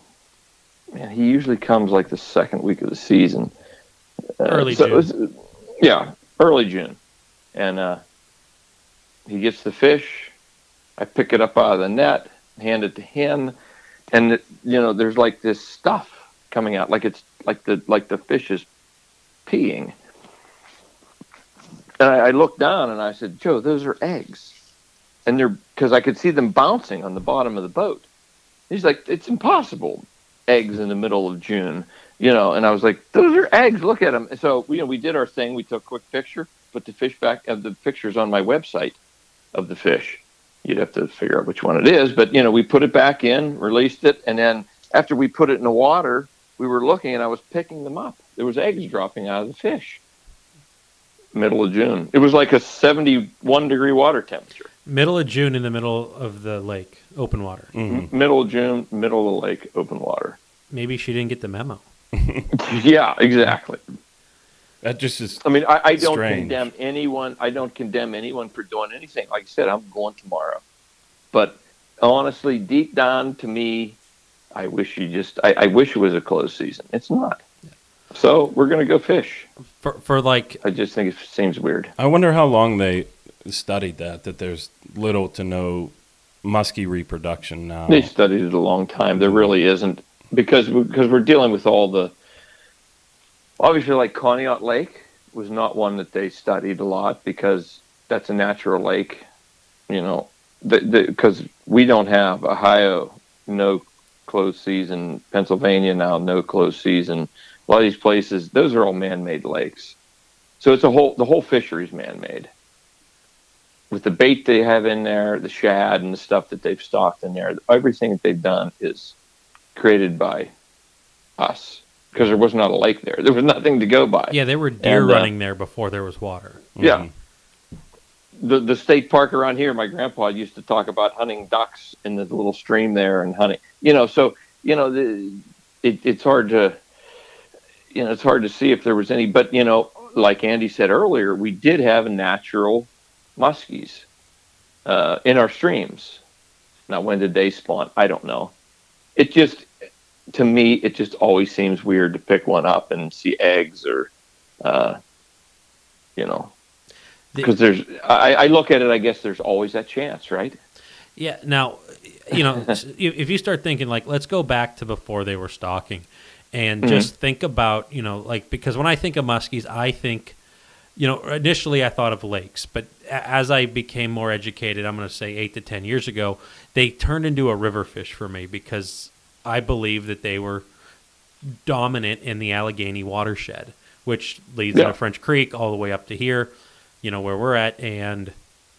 man, he usually comes like the second week of the season. Uh, Early so June. was- yeah, early June, and uh, he gets the fish. I pick it up out of the net, hand it to him, and it, you know, there's like this stuff coming out, like it's like the like the fish is peeing. And I, I looked down and I said, Joe, those are eggs, and they're because I could see them bouncing on the bottom of the boat. He's like, it's impossible, eggs in the middle of June, you know. And I was like, those are eggs. Look at them. So you know, we did our thing. We took a quick picture, put the fish back. Uh, the pictures on my website of the fish you'd have to figure out which one it is. But you know, we put it back in, released it, and then after we put it in the water, we were looking, and I was picking them up. There was eggs dropping out of the fish. Middle of June. It was like a seventy-one degree water temperature. middle of June in the middle of the lake, open water. Mhm. Middle of June, middle of the lake, open water. Maybe she didn't get the memo. Yeah, exactly. That just is. I mean, I, I don't Strange. condemn anyone. I don't condemn anyone for doing anything. Like I said, I'm going tomorrow. But honestly, deep down to me, I wish you just. I, I wish it was a closed season. It's not. So we're gonna go fish. For for like I just think it seems weird. I wonder how long they studied that. That there's little to no muskie reproduction now. They studied it a long time. There really isn't because because we're dealing with all the. Obviously, like Conneaut Lake was not one that they studied a lot because that's a natural lake, you know. Because we don't have Ohio, no closed season. Pennsylvania now, no closed season. A lot of these places, those are all man-made lakes. So it's a whole the whole fishery is man-made. With the bait they have in there, the shad and the stuff that they've stocked in there, everything that they've done is created by us because there was not a lake there. There was nothing to go by. yeah, there were deer And, uh, running there before there was water. Yeah. Mhm. the the state park around here, my grandpa used to talk about hunting ducks in the little stream there and hunting. You know, so you know, the, it, it's hard to, you know, it's hard to see if there was any. But you know, like Andy said earlier, we did have natural muskies uh, in our streams. Now, when did they spawn? I don't know. It just, to me, it just always seems weird to pick one up and see eggs or, uh, you know, The- because there's I, I look at it i guess there's always that chance right Yeah. Now, you know, if if you start thinking like, let's go back to before they were stocking, and Mhm. just think about, you know, like because when I think of muskies, I think you know, initially I thought of lakes, but as I became more educated, I'm going to say eight to 10 years ago, they turned into a river fish for me because I believe that they were dominant in the Allegheny watershed, which leads Yeah. into French Creek all the way up to here, you know, where we're at. And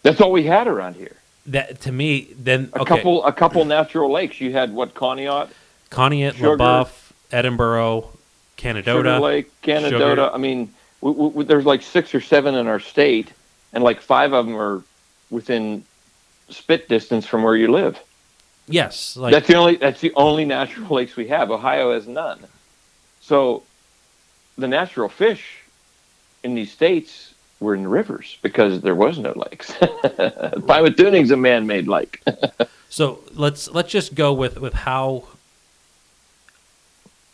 That's all we had around here. that to me, then, A okay, couple, a couple natural lakes. You had what Conneaut, Conneaut, Sugar. LeBoeuf, Edinboro, Sugar Lake, Canadohta. Sugar. I mean, we, we, there's like six or seven in our state, and like five of them are within spit distance from where you live. Yes, like that's the only that's the only natural lakes we have. Ohio has none. So the natural fish in these states were in rivers because there was no lakes. Pymatuning's a man-made lake. So let's let's just go with with how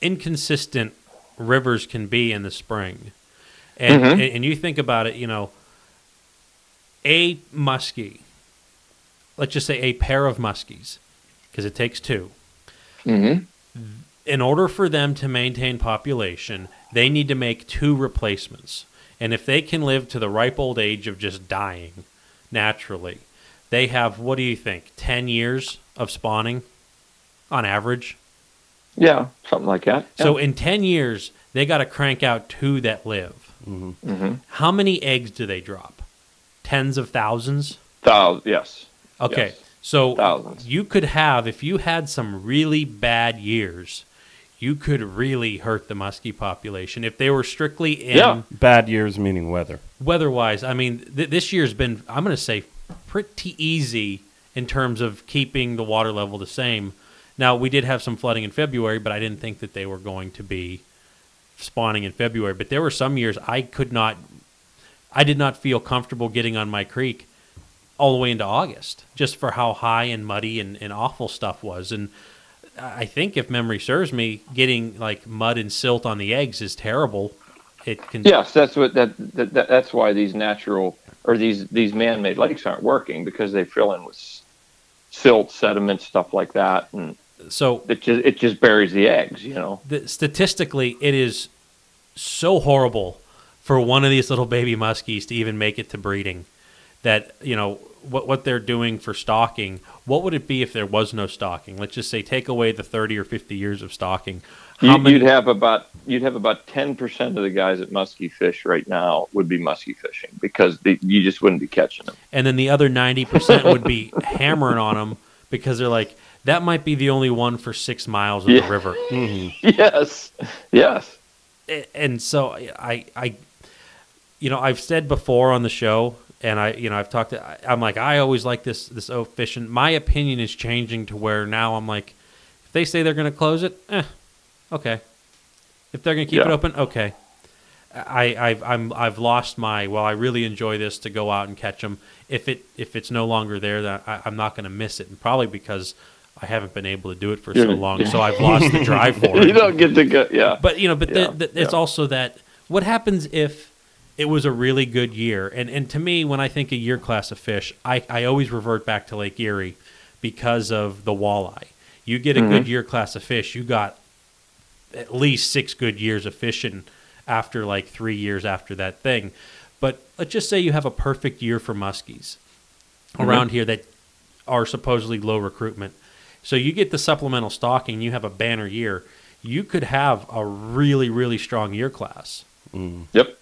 inconsistent rivers can be in the spring, and Mhm. and, you think about it, you know, a muskie, let's just say a pair of muskies, because it takes two. mm-hmm. In order for them to maintain population, they need to make two replacements, and if they can live to the ripe old age of just dying naturally, they have what do you think, ten years of spawning, on average. Yeah, something like that. So in 10 years, they got to crank out two that live. mm-hmm. How many eggs do they drop? Tens of thousands? Thousands, yes. Okay. Yes. So Thousands. you could have, if you had some really bad years, you could really hurt the muskie population. If they were strictly in Yeah. Bad years meaning weather. weather wise, I mean, th- this year's been, I'm going to say, pretty easy in terms of keeping the water level the same. Now, we did have some flooding in February, but I didn't think that they were going to be spawning in February. But there were some years I could not, I did not feel comfortable getting on my creek all the way into August, just for how high and muddy and, and awful stuff was. And I think, if memory serves me, getting like mud and silt on the eggs is terrible. It can Yes, that's what that, that, that that's why these natural or these these man-made lakes aren't working because they fill in with silt, sediment, stuff like that, and so it just it just buries the eggs. You know. the, statistically, it is so horrible for one of these little baby muskies to even make it to breeding. That you know what what they're doing for stocking. What would it be if there was no stocking? Let's just say take away the thirty or fifty years of stocking. How You? You'd have about you'd have about ten percent of the guys at muskie fish right now would be muskie fishing because they, you just wouldn't be catching them. and then the other ninety percent would be hammering on them because they're like that might be the only one for six miles of Yeah. the river. Yes, yes. And so I, I, you know, I've said before on the show, and I, you know, I've talked. To, I'm like, I always like this this oak fishing. My opinion is changing to where now I'm like, if they say they're going to close it, eh, okay. If they're going to keep it open, okay. I, I've I'm I've lost my well. I really enjoy this to go out and catch them. If it if it's no longer there, then I, I'm not going to miss it, and probably because I haven't been able to do it for so long. So I've lost the drive for it. You don't get to go. Yeah, But you know, but Yeah, the, the, it's yeah. also that what happens if it was a really good year? And and to me, when I think a year class of fish, I, I always revert back to Lake Erie because of the walleye. You get a mm-hmm. good year class of fish, you got at least six good years of fishing after like three years after that thing. But let's just say you have a perfect year for muskies mm-hmm. around here that are supposedly low recruitment. So you get the supplemental stocking, you have a banner year. You could have a really, really strong year class. yep.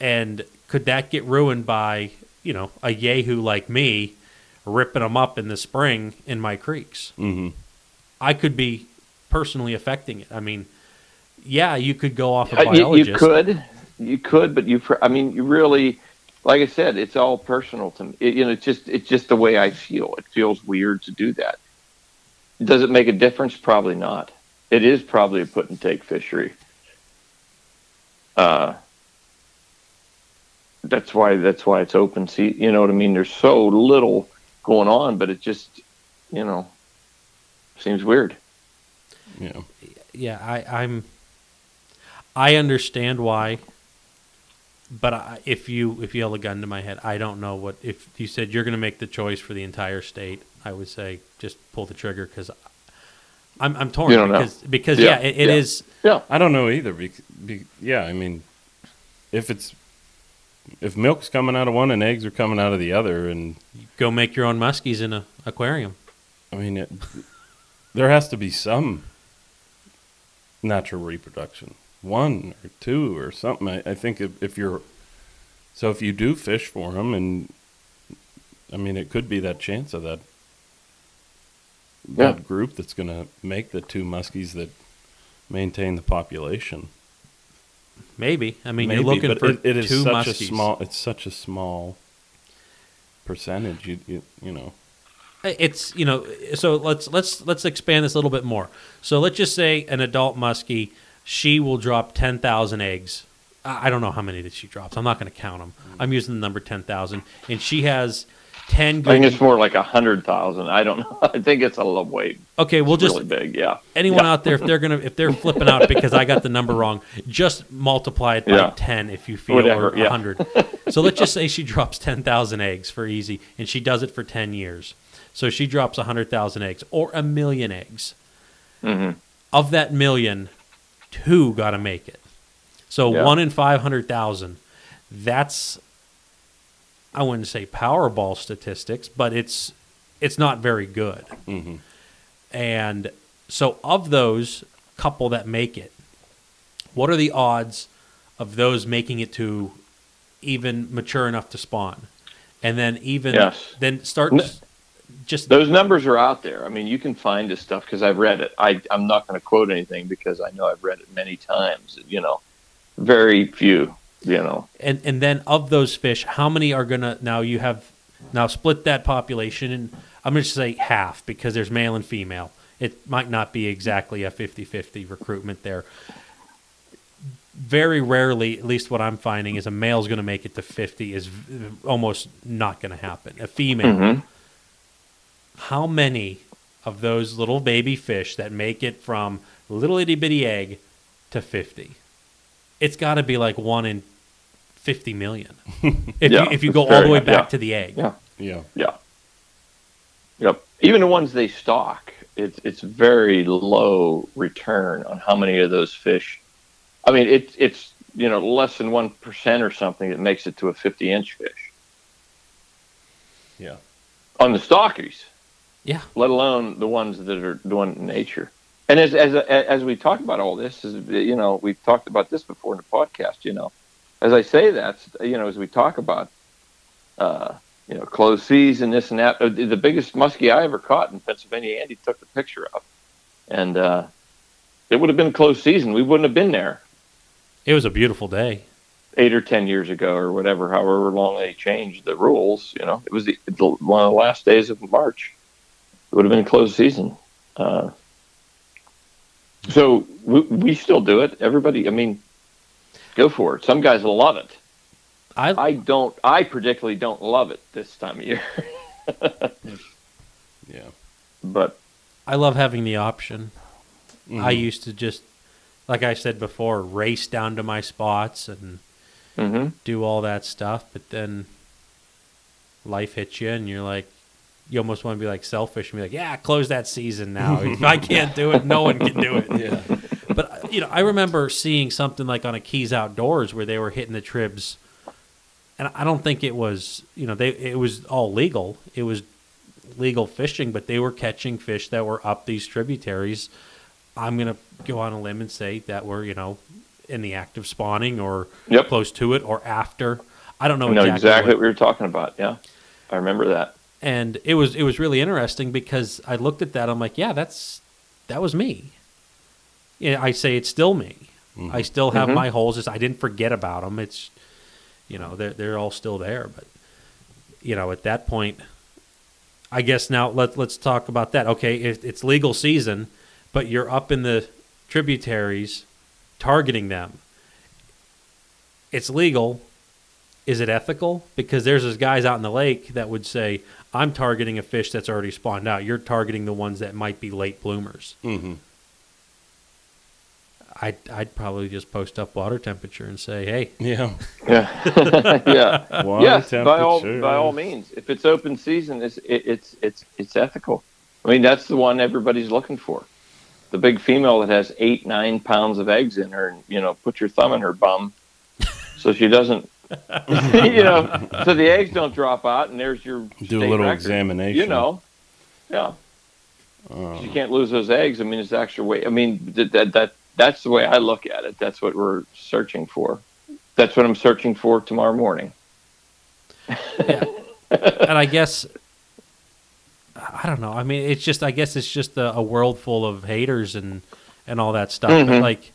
And could that get ruined by, you know, a yahoo like me ripping them up in the spring in my creeks? hmm I could be personally affecting it. I mean, yeah, you could go off a Uh, you, you could, you could, but you. I mean, you really, like I said, it's all personal to me. It, you know, it's just it's just the way I feel. It feels weird to do that. Does it make a difference? Probably not. It is probably a put and take fishery. Uh, that's why that's why it's open. sea. you know what I mean? There's so little going on, but it just, you know, seems weird. Yeah. yeah, I, I'm. I understand why, but I, if you if you held a gun to my head, I don't know what. If you said you're going to make the choice for the entire state, I would say just pull the trigger because I'm I'm torn You don't know. because because Yeah, yeah, it, it yeah. is Yeah. I don't know either. Be, be, yeah, I mean, if it's if milk's coming out of one and eggs are coming out of the other, and Go make your own muskies in a aquarium. I mean, it, there has to be some natural reproduction, one or two or something. I, I think if, if you're, so if you do fish for them, and I mean, it could be that chance of that that Yeah. group that's going to make the two muskies that maintain the population. Maybe. I mean, Maybe, you're looking but for it, it is two such muskies. a small. It's such a small percentage. You you, you know. It's you know. So let's let's let's expand this a little bit more. So let's just say an adult muskie, she will drop ten thousand eggs. I I don't know how many that she drops. I'm not going to count them. I'm using the number ten thousand, and she has ten I good. think it's more like a hundred thousand. I don't know. I think it's a little weight. okay, we'll just really big. Yeah. anyone Yeah. out there if they're gonna if they're flipping out because I got the number wrong, just multiply it by Yeah. ten if you feel Whatever, or yeah. hundred. so let's just say she drops ten thousand eggs for easy, and she does it for ten years. So she drops hundred thousand eggs or a million eggs. hmm Of that million, two got to make it. So Yeah. one in five hundred thousand. That's I wouldn't say Powerball statistics, but it's it's not very good. hmm And so, of those couple that make it, what are the odds of those making it to even mature enough to spawn? And then even Yes. then start just Those numbers are out there. I mean, you can find this stuff because I've read it. I, I'm not going to quote anything because I know I've read it many times. You know, very few. You know, and and then of those fish, how many are gonna now you have now split that population and I'm gonna say half because there's male and female. It might not be exactly a 50-50 recruitment there. Very rarely, at least what I'm finding, is a male's going to make it to 50 is almost not going to happen. A female, Mhm. How many of those little baby fish that make it from little itty bitty egg to 50? It's got to be like one in 50 million. If, Yeah, you, if you go all the way high, back yeah. to the egg. Yeah. Yeah. yeah, yep. Even the ones they stock, it's it's very low return on how many of those fish. I mean, it's it's you know less than one percent or something that makes it to a 50 inch fish Yeah. on the stockies. Yeah. let alone the ones that are doing in nature. And as as as we talk about all this, is you know we've talked about this before in the podcast. You know, as I say that, you know, as we talk about, uh, you know, closed season, this and that. The biggest muskie I ever caught in Pennsylvania, Andy took the picture of, and uh, it would have been closed season. We wouldn't have been there It was a beautiful day. eight or ten years ago, or whatever. However long they changed the rules, you know, it was the, the, one of the last days of March. It would have been a closed season. Uh, so we, we still do it. Everybody, I mean, go for it. Some guys will love it. I, I don't. I particularly don't love it this time of year. Yeah. but I love having the option. I Mhm. used to just, like I said before, race down to my spots and hmm do all that stuff. But then life hits you, and you're like, you almost want to be like selfish and be like, yeah, close that season now. if I can't do it, no one can do it. Yeah. But you know, I remember seeing something like on a Keys Outdoors where they were hitting the tribs, and I don't think it was you know they it was all legal. It was legal fishing, but they were catching fish that were up these tributaries. I'm gonna go on a limb and say that were you know in the act of spawning or Yep. close to it or after. I don't know I know exactly. exactly what- what we were talking about. Yeah, I remember that. And it was it was really interesting because I looked at that. I'm like, yeah, that's that was me. Yeah, I say it's still me. Mhm. I still have Mhm. my holes. Just I didn't forget about them. It's you know they're they're all still there. But you know at that point, I guess now let let's talk about that. Okay, if it's legal season, but you're up in the tributaries, targeting them. It's legal. Is it ethical? Because there's those guys out in the lake that would say, "I'm targeting a fish that's already spawned out. You're targeting the ones that might be late bloomers." hmm I'd, I'd probably just post up water temperature and say, hey, Yeah. Yeah, yeah. Water yes, by all by all means. If it's open season, it's it, it's it's it's ethical. I mean, that's the one everybody's looking for. The big female that has eight nine pounds of eggs in her, and you know, put your thumb in her bum, so she doesn't you know, so the eggs don't drop out, and there's your Do a little record. examination. You know, yeah. 'Cause you can't lose those eggs. I mean, it's extra weight. I mean, that, that that that's the way I look at it. That's what we're searching for. That's what I'm searching for tomorrow morning. yeah. and I guess I don't know. I mean, it's just I guess it's just a, a world full of haters and and all that stuff. But Mhm. like, Well,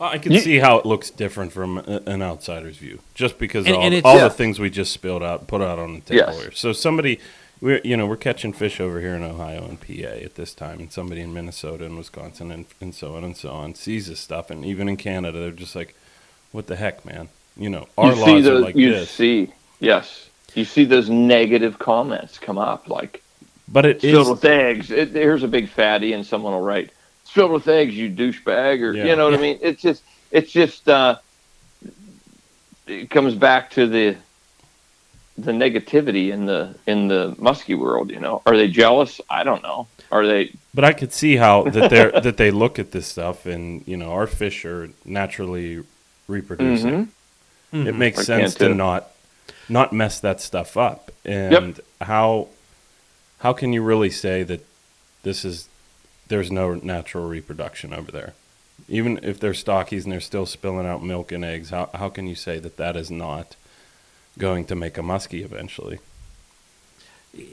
I can You- see how it looks different from an outsider's view, just because And- all, and all Yeah. the things we just spilled out, put out on the table Yes. here. So somebody, we're you know we're catching fish over here in Ohio and PA at this time, and somebody in Minnesota and Wisconsin and, and so on and so on sees this stuff, and even in Canada, they're just like, "What the heck, man?" You know, our you see laws are those. like you this, see, yes, you see those negative comments come up like but it it's is filled with eggs. It, here's a big fatty, and someone will write, "It's filled with eggs, you douchebag," or Yeah. you know what Yeah. I mean. It's just, it's just, uh, it comes back to the the negativity in the in the musky world. You know, are they jealous? I don't know. Are they? But I could see how that they are that they look at this stuff, and you know, our fish are naturally reproducing. Mhm. It makes I sense to not not mess that stuff up. And how how can you really say that this is there's no natural reproduction over there? Even if they're stockies and they're still spilling out milk and eggs, how how can you say that that is not going to make a muskie eventually?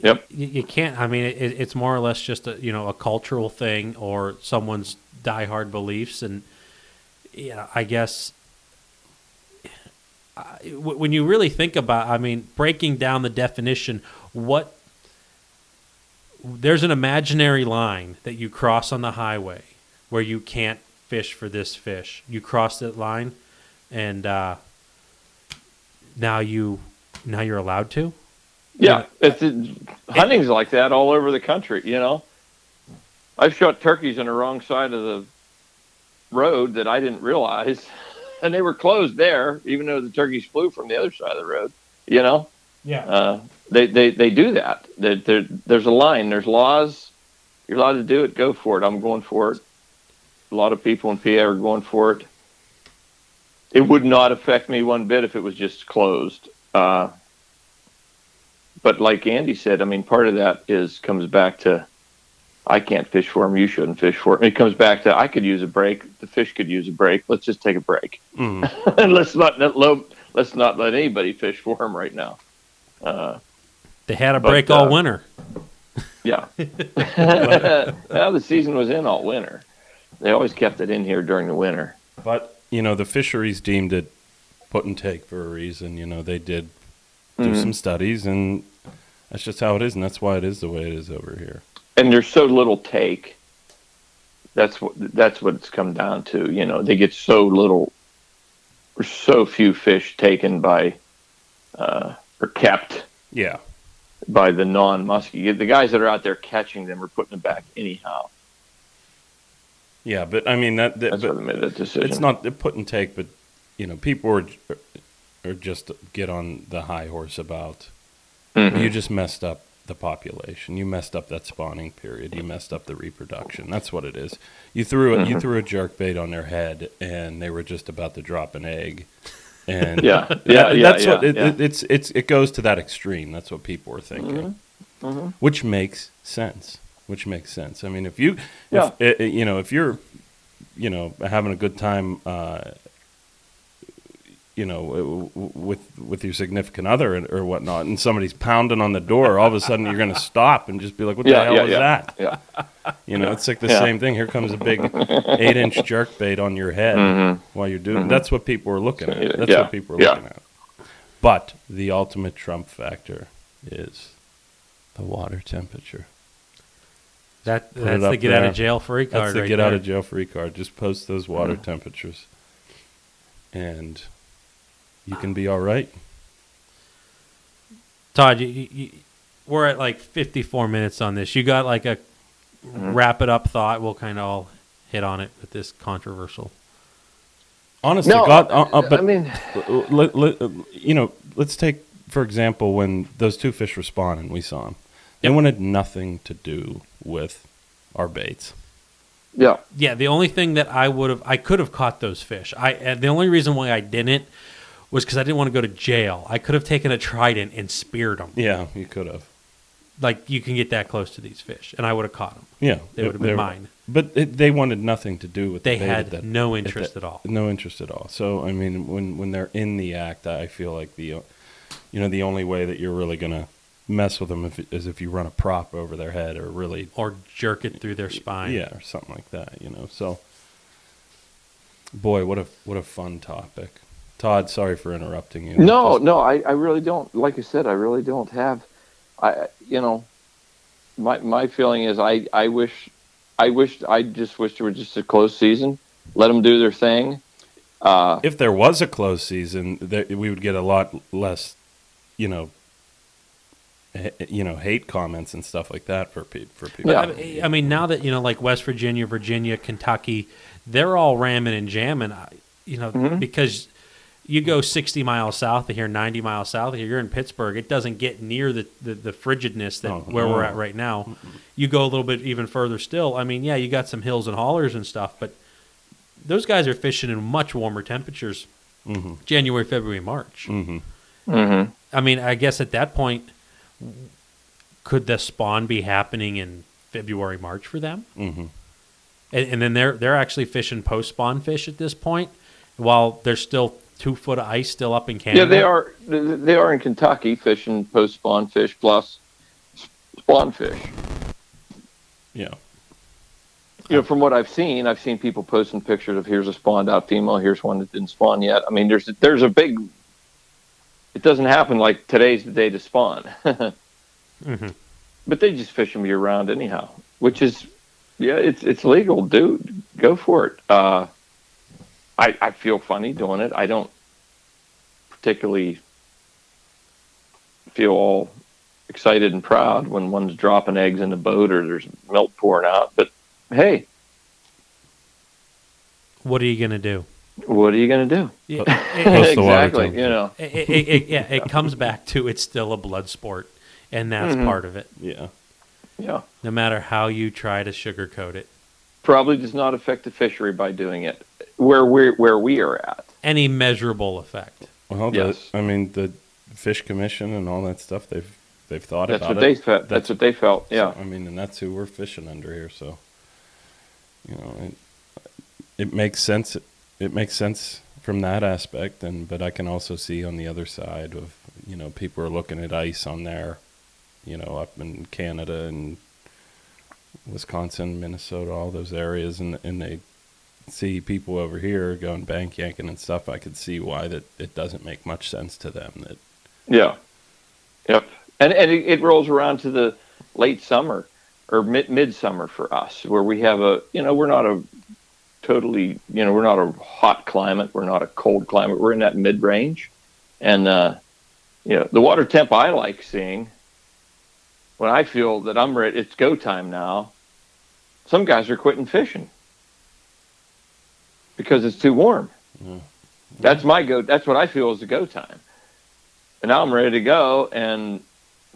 Yep. you, you can't. I mean, it, it's more or less just a you know a cultural thing or someone's diehard beliefs, and yeah, I guess I- w- when you really think about, I mean, breaking down the definition, what there's an imaginary line that you cross on the highway where you can't fish for this fish. You cross that line, and uh, now you now you're allowed to. Yeah, it's it, hunting's like that all over the country. You know, I've shot turkeys on the wrong side of the road that I didn't realize, and they were closed there, even though the turkeys flew from the other side of the road. You know, Yeah. uh, they, they they do that. There, there, there's a line. There's laws. You're allowed to do it. Go for it. I'm going for it. A lot of people in PA are going for it. It would not affect me one bit if it was just closed. Uh, but like Andy said, I mean, part of that is comes back to I can't fish for him. You shouldn't fish for him. It comes back to I could use a break. The fish could use a break. Let's just take a break Mm. and let's not let let's not let anybody fish for him right now. Uh, They had a But, break all uh, winter. yeah. well, the season was in all winter. They always kept it in here during the winter. But you know, the fisheries deemed it put and take for a reason. You know, they did do Mhm. some studies, and that's just how it is, and that's why it is the way it is over here. and there's so little take. That's what that's what it's come down to. You know, they get so little, or so few fish taken by, uh, or kept Yeah, by the non-muskie. The guys that are out there catching them are putting them back anyhow. yeah, but I mean that. that That's but what made that decision. it's not the put and take, but you know, people are are just get on the high horse about Mhm. you just messed up the population. You messed up that spawning period. You messed up the reproduction. That's what it is. You threw a, you threw a jerk bait on their head, and they were just about to drop an egg. And Yeah, yeah, yeah, that's yeah, what it, yeah. it, it's it's it goes to that extreme. That's what people are thinking, Mhm. which makes sense. Which makes sense. I mean, if you, Yeah. if, you know, if you're, you know, having a good time, uh, you know, w- w- with with your significant other or whatnot, and somebody's pounding on the door, all of a sudden you're going to stop and just be like, "What the Yeah, hell yeah, was yeah. that?" Yeah. You know, it's like the Yeah. same thing. Here comes a big eight inch jerk bait on your head Mhm. while you're doing. That's what people are looking at. That's yeah, what people are yeah. looking at. But the ultimate trump factor is the water temperature. That Put that's it the up get out of jail free card. That's the right get there. out of jail free card. Just post those water Mm-hmm. temperatures, and you can be all right. Todd, you, you, you, we're at like 54 minutes on this. You got like a wrap it up thought? We'll kind of all hit on it with this controversial. Honestly, No, God, uh, uh, but I mean, let, let, you know, let's take for example when those two fish were spawning, we saw them. They wanted nothing to do with our baits. yeah. Yeah, the only thing that I would have, I could have caught those fish. I and the only reason why I didn't was because I didn't want to go to jail. I could have taken a trident and speared them. Yeah, you could have. Like you can get that close to these fish, and I would have caught them. Yeah, They would have been mine. But it, they wanted nothing to do with. the They bait had that- no at interest that- at all. No interest at all. So I mean, when when they're in the act, I feel like the, you know, the only way that you're really gonna mess with them if, is if you run a prop over their head or really, Or jerk it through their spine. yeah, or something like that. You know, so. Boy, what a what a fun topic, Todd. Sorry for interrupting you. No, Just- no, I, I really don't. Like I said, I really don't have. I, you know, my my feeling is I I wish, I wish I just wish there were just a closed season. Let them do their thing. Uh, if there was a closed season, there, we would get a lot less, you know, you know, hate comments and stuff like that for pe- for people. Yeah. I mean- now that you know, like West Virginia, Virginia, Kentucky, they're all ramming and jamming. I- You know, Mhm. because you go sixty miles south of here, ninety miles south of here, you're in Pittsburgh. It doesn't get near the the, the frigidness that Oh, where we're at right now. You go a little bit even further still. I mean, yeah, you got some hills and hollers and stuff, but those guys are fishing in much warmer temperatures, hmm January, February, March. hmm mhm. I mean, I guess at that point, could the spawn be happening in February, March for them? hmm And, and then they're they're actually fishing post spawn fish at this point, while they're still two foot of ice still up in Canada. Yeah, they are. They are in Kentucky fishing post spawn fish plus spawn fish. Yeah. You know, from what I've seen, I've seen people posting pictures of here's a spawned out female, here's one that didn't spawn yet. I mean, there's there's a big. It doesn't happen like today's the day to spawn, Mhm. but they just fish them year round anyhow, which is, yeah, it's it's legal, dude. Go for it. Uh, I I feel funny doing it. I don't particularly feel all excited and proud when one's dropping eggs in the boat or there's milk pouring out, but hey, What are you gonna do? what are you going to do? Yeah, Post exactly. You know, it, it, it, it- yeah, it comes back to it's still a blood sport, and that's Mhm. part of it. Yeah. yeah. No matter how you try to sugarcoat it, Probably does not affect the fishery by doing it where we where we are at. any measurable effect. Well, Yes. the, I mean, the Fish Commission and all that stuff, they've they've thought That's about what it. they felt. That's what they felt. Yeah. So, I mean, and that's who we're fishing under here. So, you know, it, it makes sense. It makes sense from that aspect, and but I can also see on the other side of you know people are looking at ice on there, you know, up in Canada and Wisconsin, Minnesota, all those areas, and and they see people over here going bank yanking and stuff. I could see why that it doesn't make much sense to them that Yeah. Yep. And and it, it rolls around to the late summer or mid midsummer for us, where we have a you know we're not a totally you know we're not a hot climate, we're not a cold climate, we're in that mid range, and uh, you know the water temp I like seeing when I feel that I'm ready, it's go time now. Some guys are quitting fishing because it's too warm. Yeah. That's my go. That's what I feel is the go time. And now I'm ready to go, and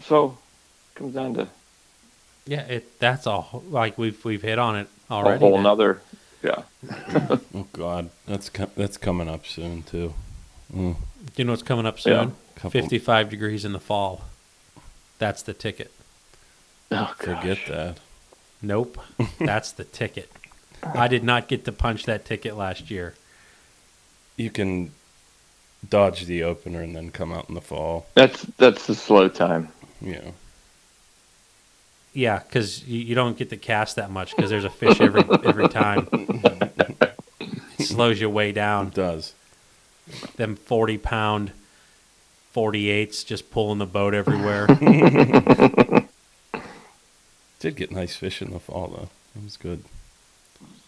so it comes down to Yeah, it that's all. Like we've we've hit on it already. a whole then. nother. Yeah. oh god, that's co- that's coming up soon too. Mm, Do you know what's coming up Yeah. soon? couple- Fifty-five degrees in the fall. That's the ticket. Oh, Forget that. Nope, that's the ticket. I did not get to punch that ticket last year. You can dodge the opener and then come out in the fall. That's that's the slow time. Yeah. Yeah, because you, you don't get to cast that much because there's a fish every every time. It slows you way down. It does. Them forty pound, forty eights just pulling the boat everywhere. Did get nice fish in the fall though. It was good.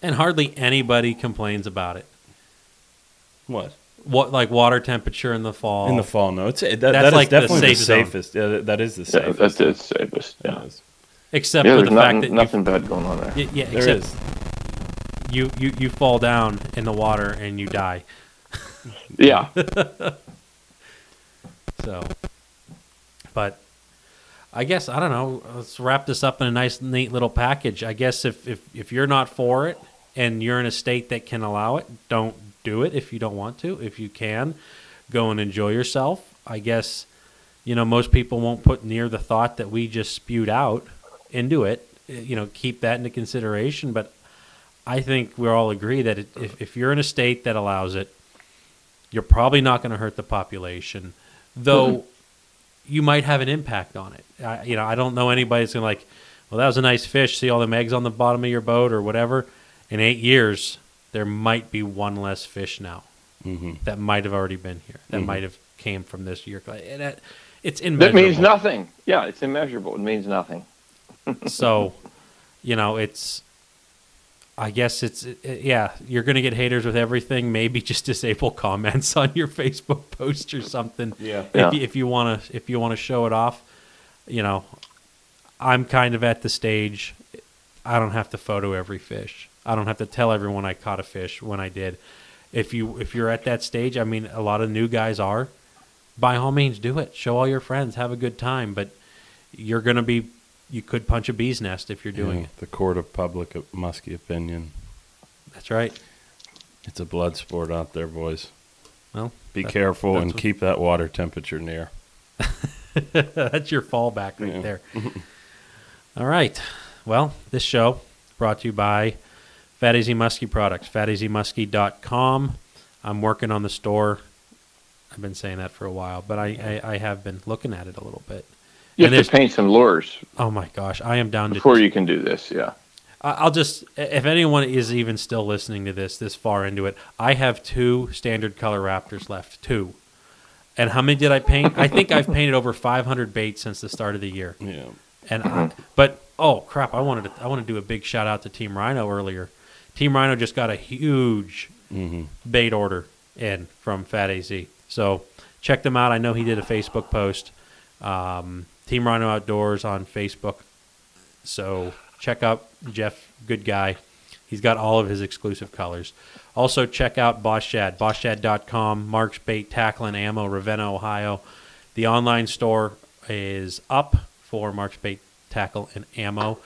And hardly anybody complains about it. What? What like water temperature in the fall? In the fall, no. It's that, That's that is like the definitely the, safe zone. safest. Yeah, that- that is the Yeah, safest. that's the safest. It Yeah. except Yeah, for there's the nothing, fact that nothing bad going on there. you, y- yeah, There except is. you you you fall down in the water and you die. Yeah. So, but I guess I don't know. Let's wrap this up in a nice, neat little package. I guess if if if you're not for it and you're in a state that can allow it, don't do it if you don't want to. If you can, go and enjoy yourself. I guess, you know, most people won't put near the thought that we just spewed out into it. Uh, You know, keep that into consideration. But I think we all agree that it, if, if you're in a state that allows it, you're probably not going to hurt the population, though you might have an impact on it. I, you know, I don't know anybody that's going to like, well, that was a nice fish. See all them eggs on the bottom of your boat or whatever. In eight years, there might be one less fish now hmm that might have already been here. That Mhm. might have came from this year. And that, it's That means nothing. Yeah, it's immeasurable. It means nothing. so, you know, it's. I guess it's it, it- yeah. You're gonna get haters with everything. Maybe just disable comments on your Facebook post or something. Yeah. Yeah. If you, if you want to if you want to show it off, you know, I'm kind of at the stage. I don't have to photo every fish. I don't have to tell everyone I caught a fish when I did. If you if you're at that stage, I mean, a lot of new guys are. By all means, do it. Show all your friends. Have a good time. But you're gonna be. You could punch a bee's nest if you're doing Yeah, it. The court of public musky opinion. That's right. It's a blood sport out there, boys. Well, Be that- careful and what- keep that water temperature near. That's your fallback right Yeah. there. All right. Well, this show brought to you by Fat Easy Muskie Products, fatasymuskie.com. I'm working on the store. I've been saying that for a while, but I, I, I have been looking at it a little bit. You And have to paint some lures Oh my gosh, I am down to. before you can do this. Yeah. I- I'll just, if anyone is even still listening to this, this far into it, I have two standard color Raptors left. Two. And how many did I paint? I think I've painted over 500 baits since the start of the year. Yeah. And I, but oh crap, I wanted to I want to do a big shout out to Team Rhino earlier. Team Rhino just got a huge hmm bait order in from Fat AZ. So check them out. I know he did a Facebook post. Um, Team Rhino Outdoors on Facebook. So check out Jeff, good guy. He's got all of his exclusive colors. Also check out Boss Shad, bossshad.com, Mark's Bait, Tackle and Ammo, Ravenna, Ohio. The online store is up for Mark's Bait, Tackle and Ammo,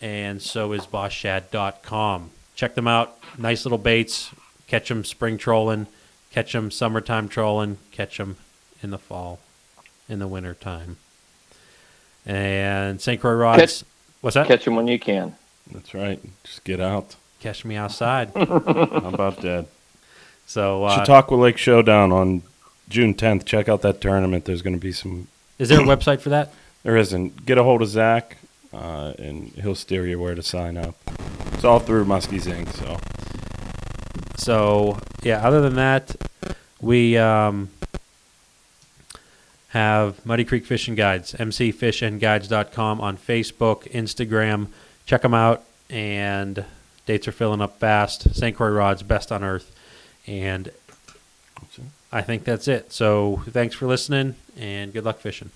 and so is bossshad.com. Check them out. Nice little baits. Catch them spring trolling, catch them summertime trolling, catch them in the fall, in the winter time. And St. Croix rods. Catch- what's that? Catch them when you can. That's right. Just get out. Catch me outside. How about that? So, uh, Chautauqua Lake Showdown on June 10th. Check out that tournament. There's going to be some. is there a website for that? There isn't. Get a hold of Zach, uh, and he'll steer you where to sign up. It's all through Muskies Inc. So So yeah, other than that, we um, have Muddy Creek Fishing Guides, mcfishandguides.com on Facebook, Instagram. Check them out, and dates are filling up fast. St. Croix rods, best on earth, and I think that's it. So thanks for listening, and good luck fishing.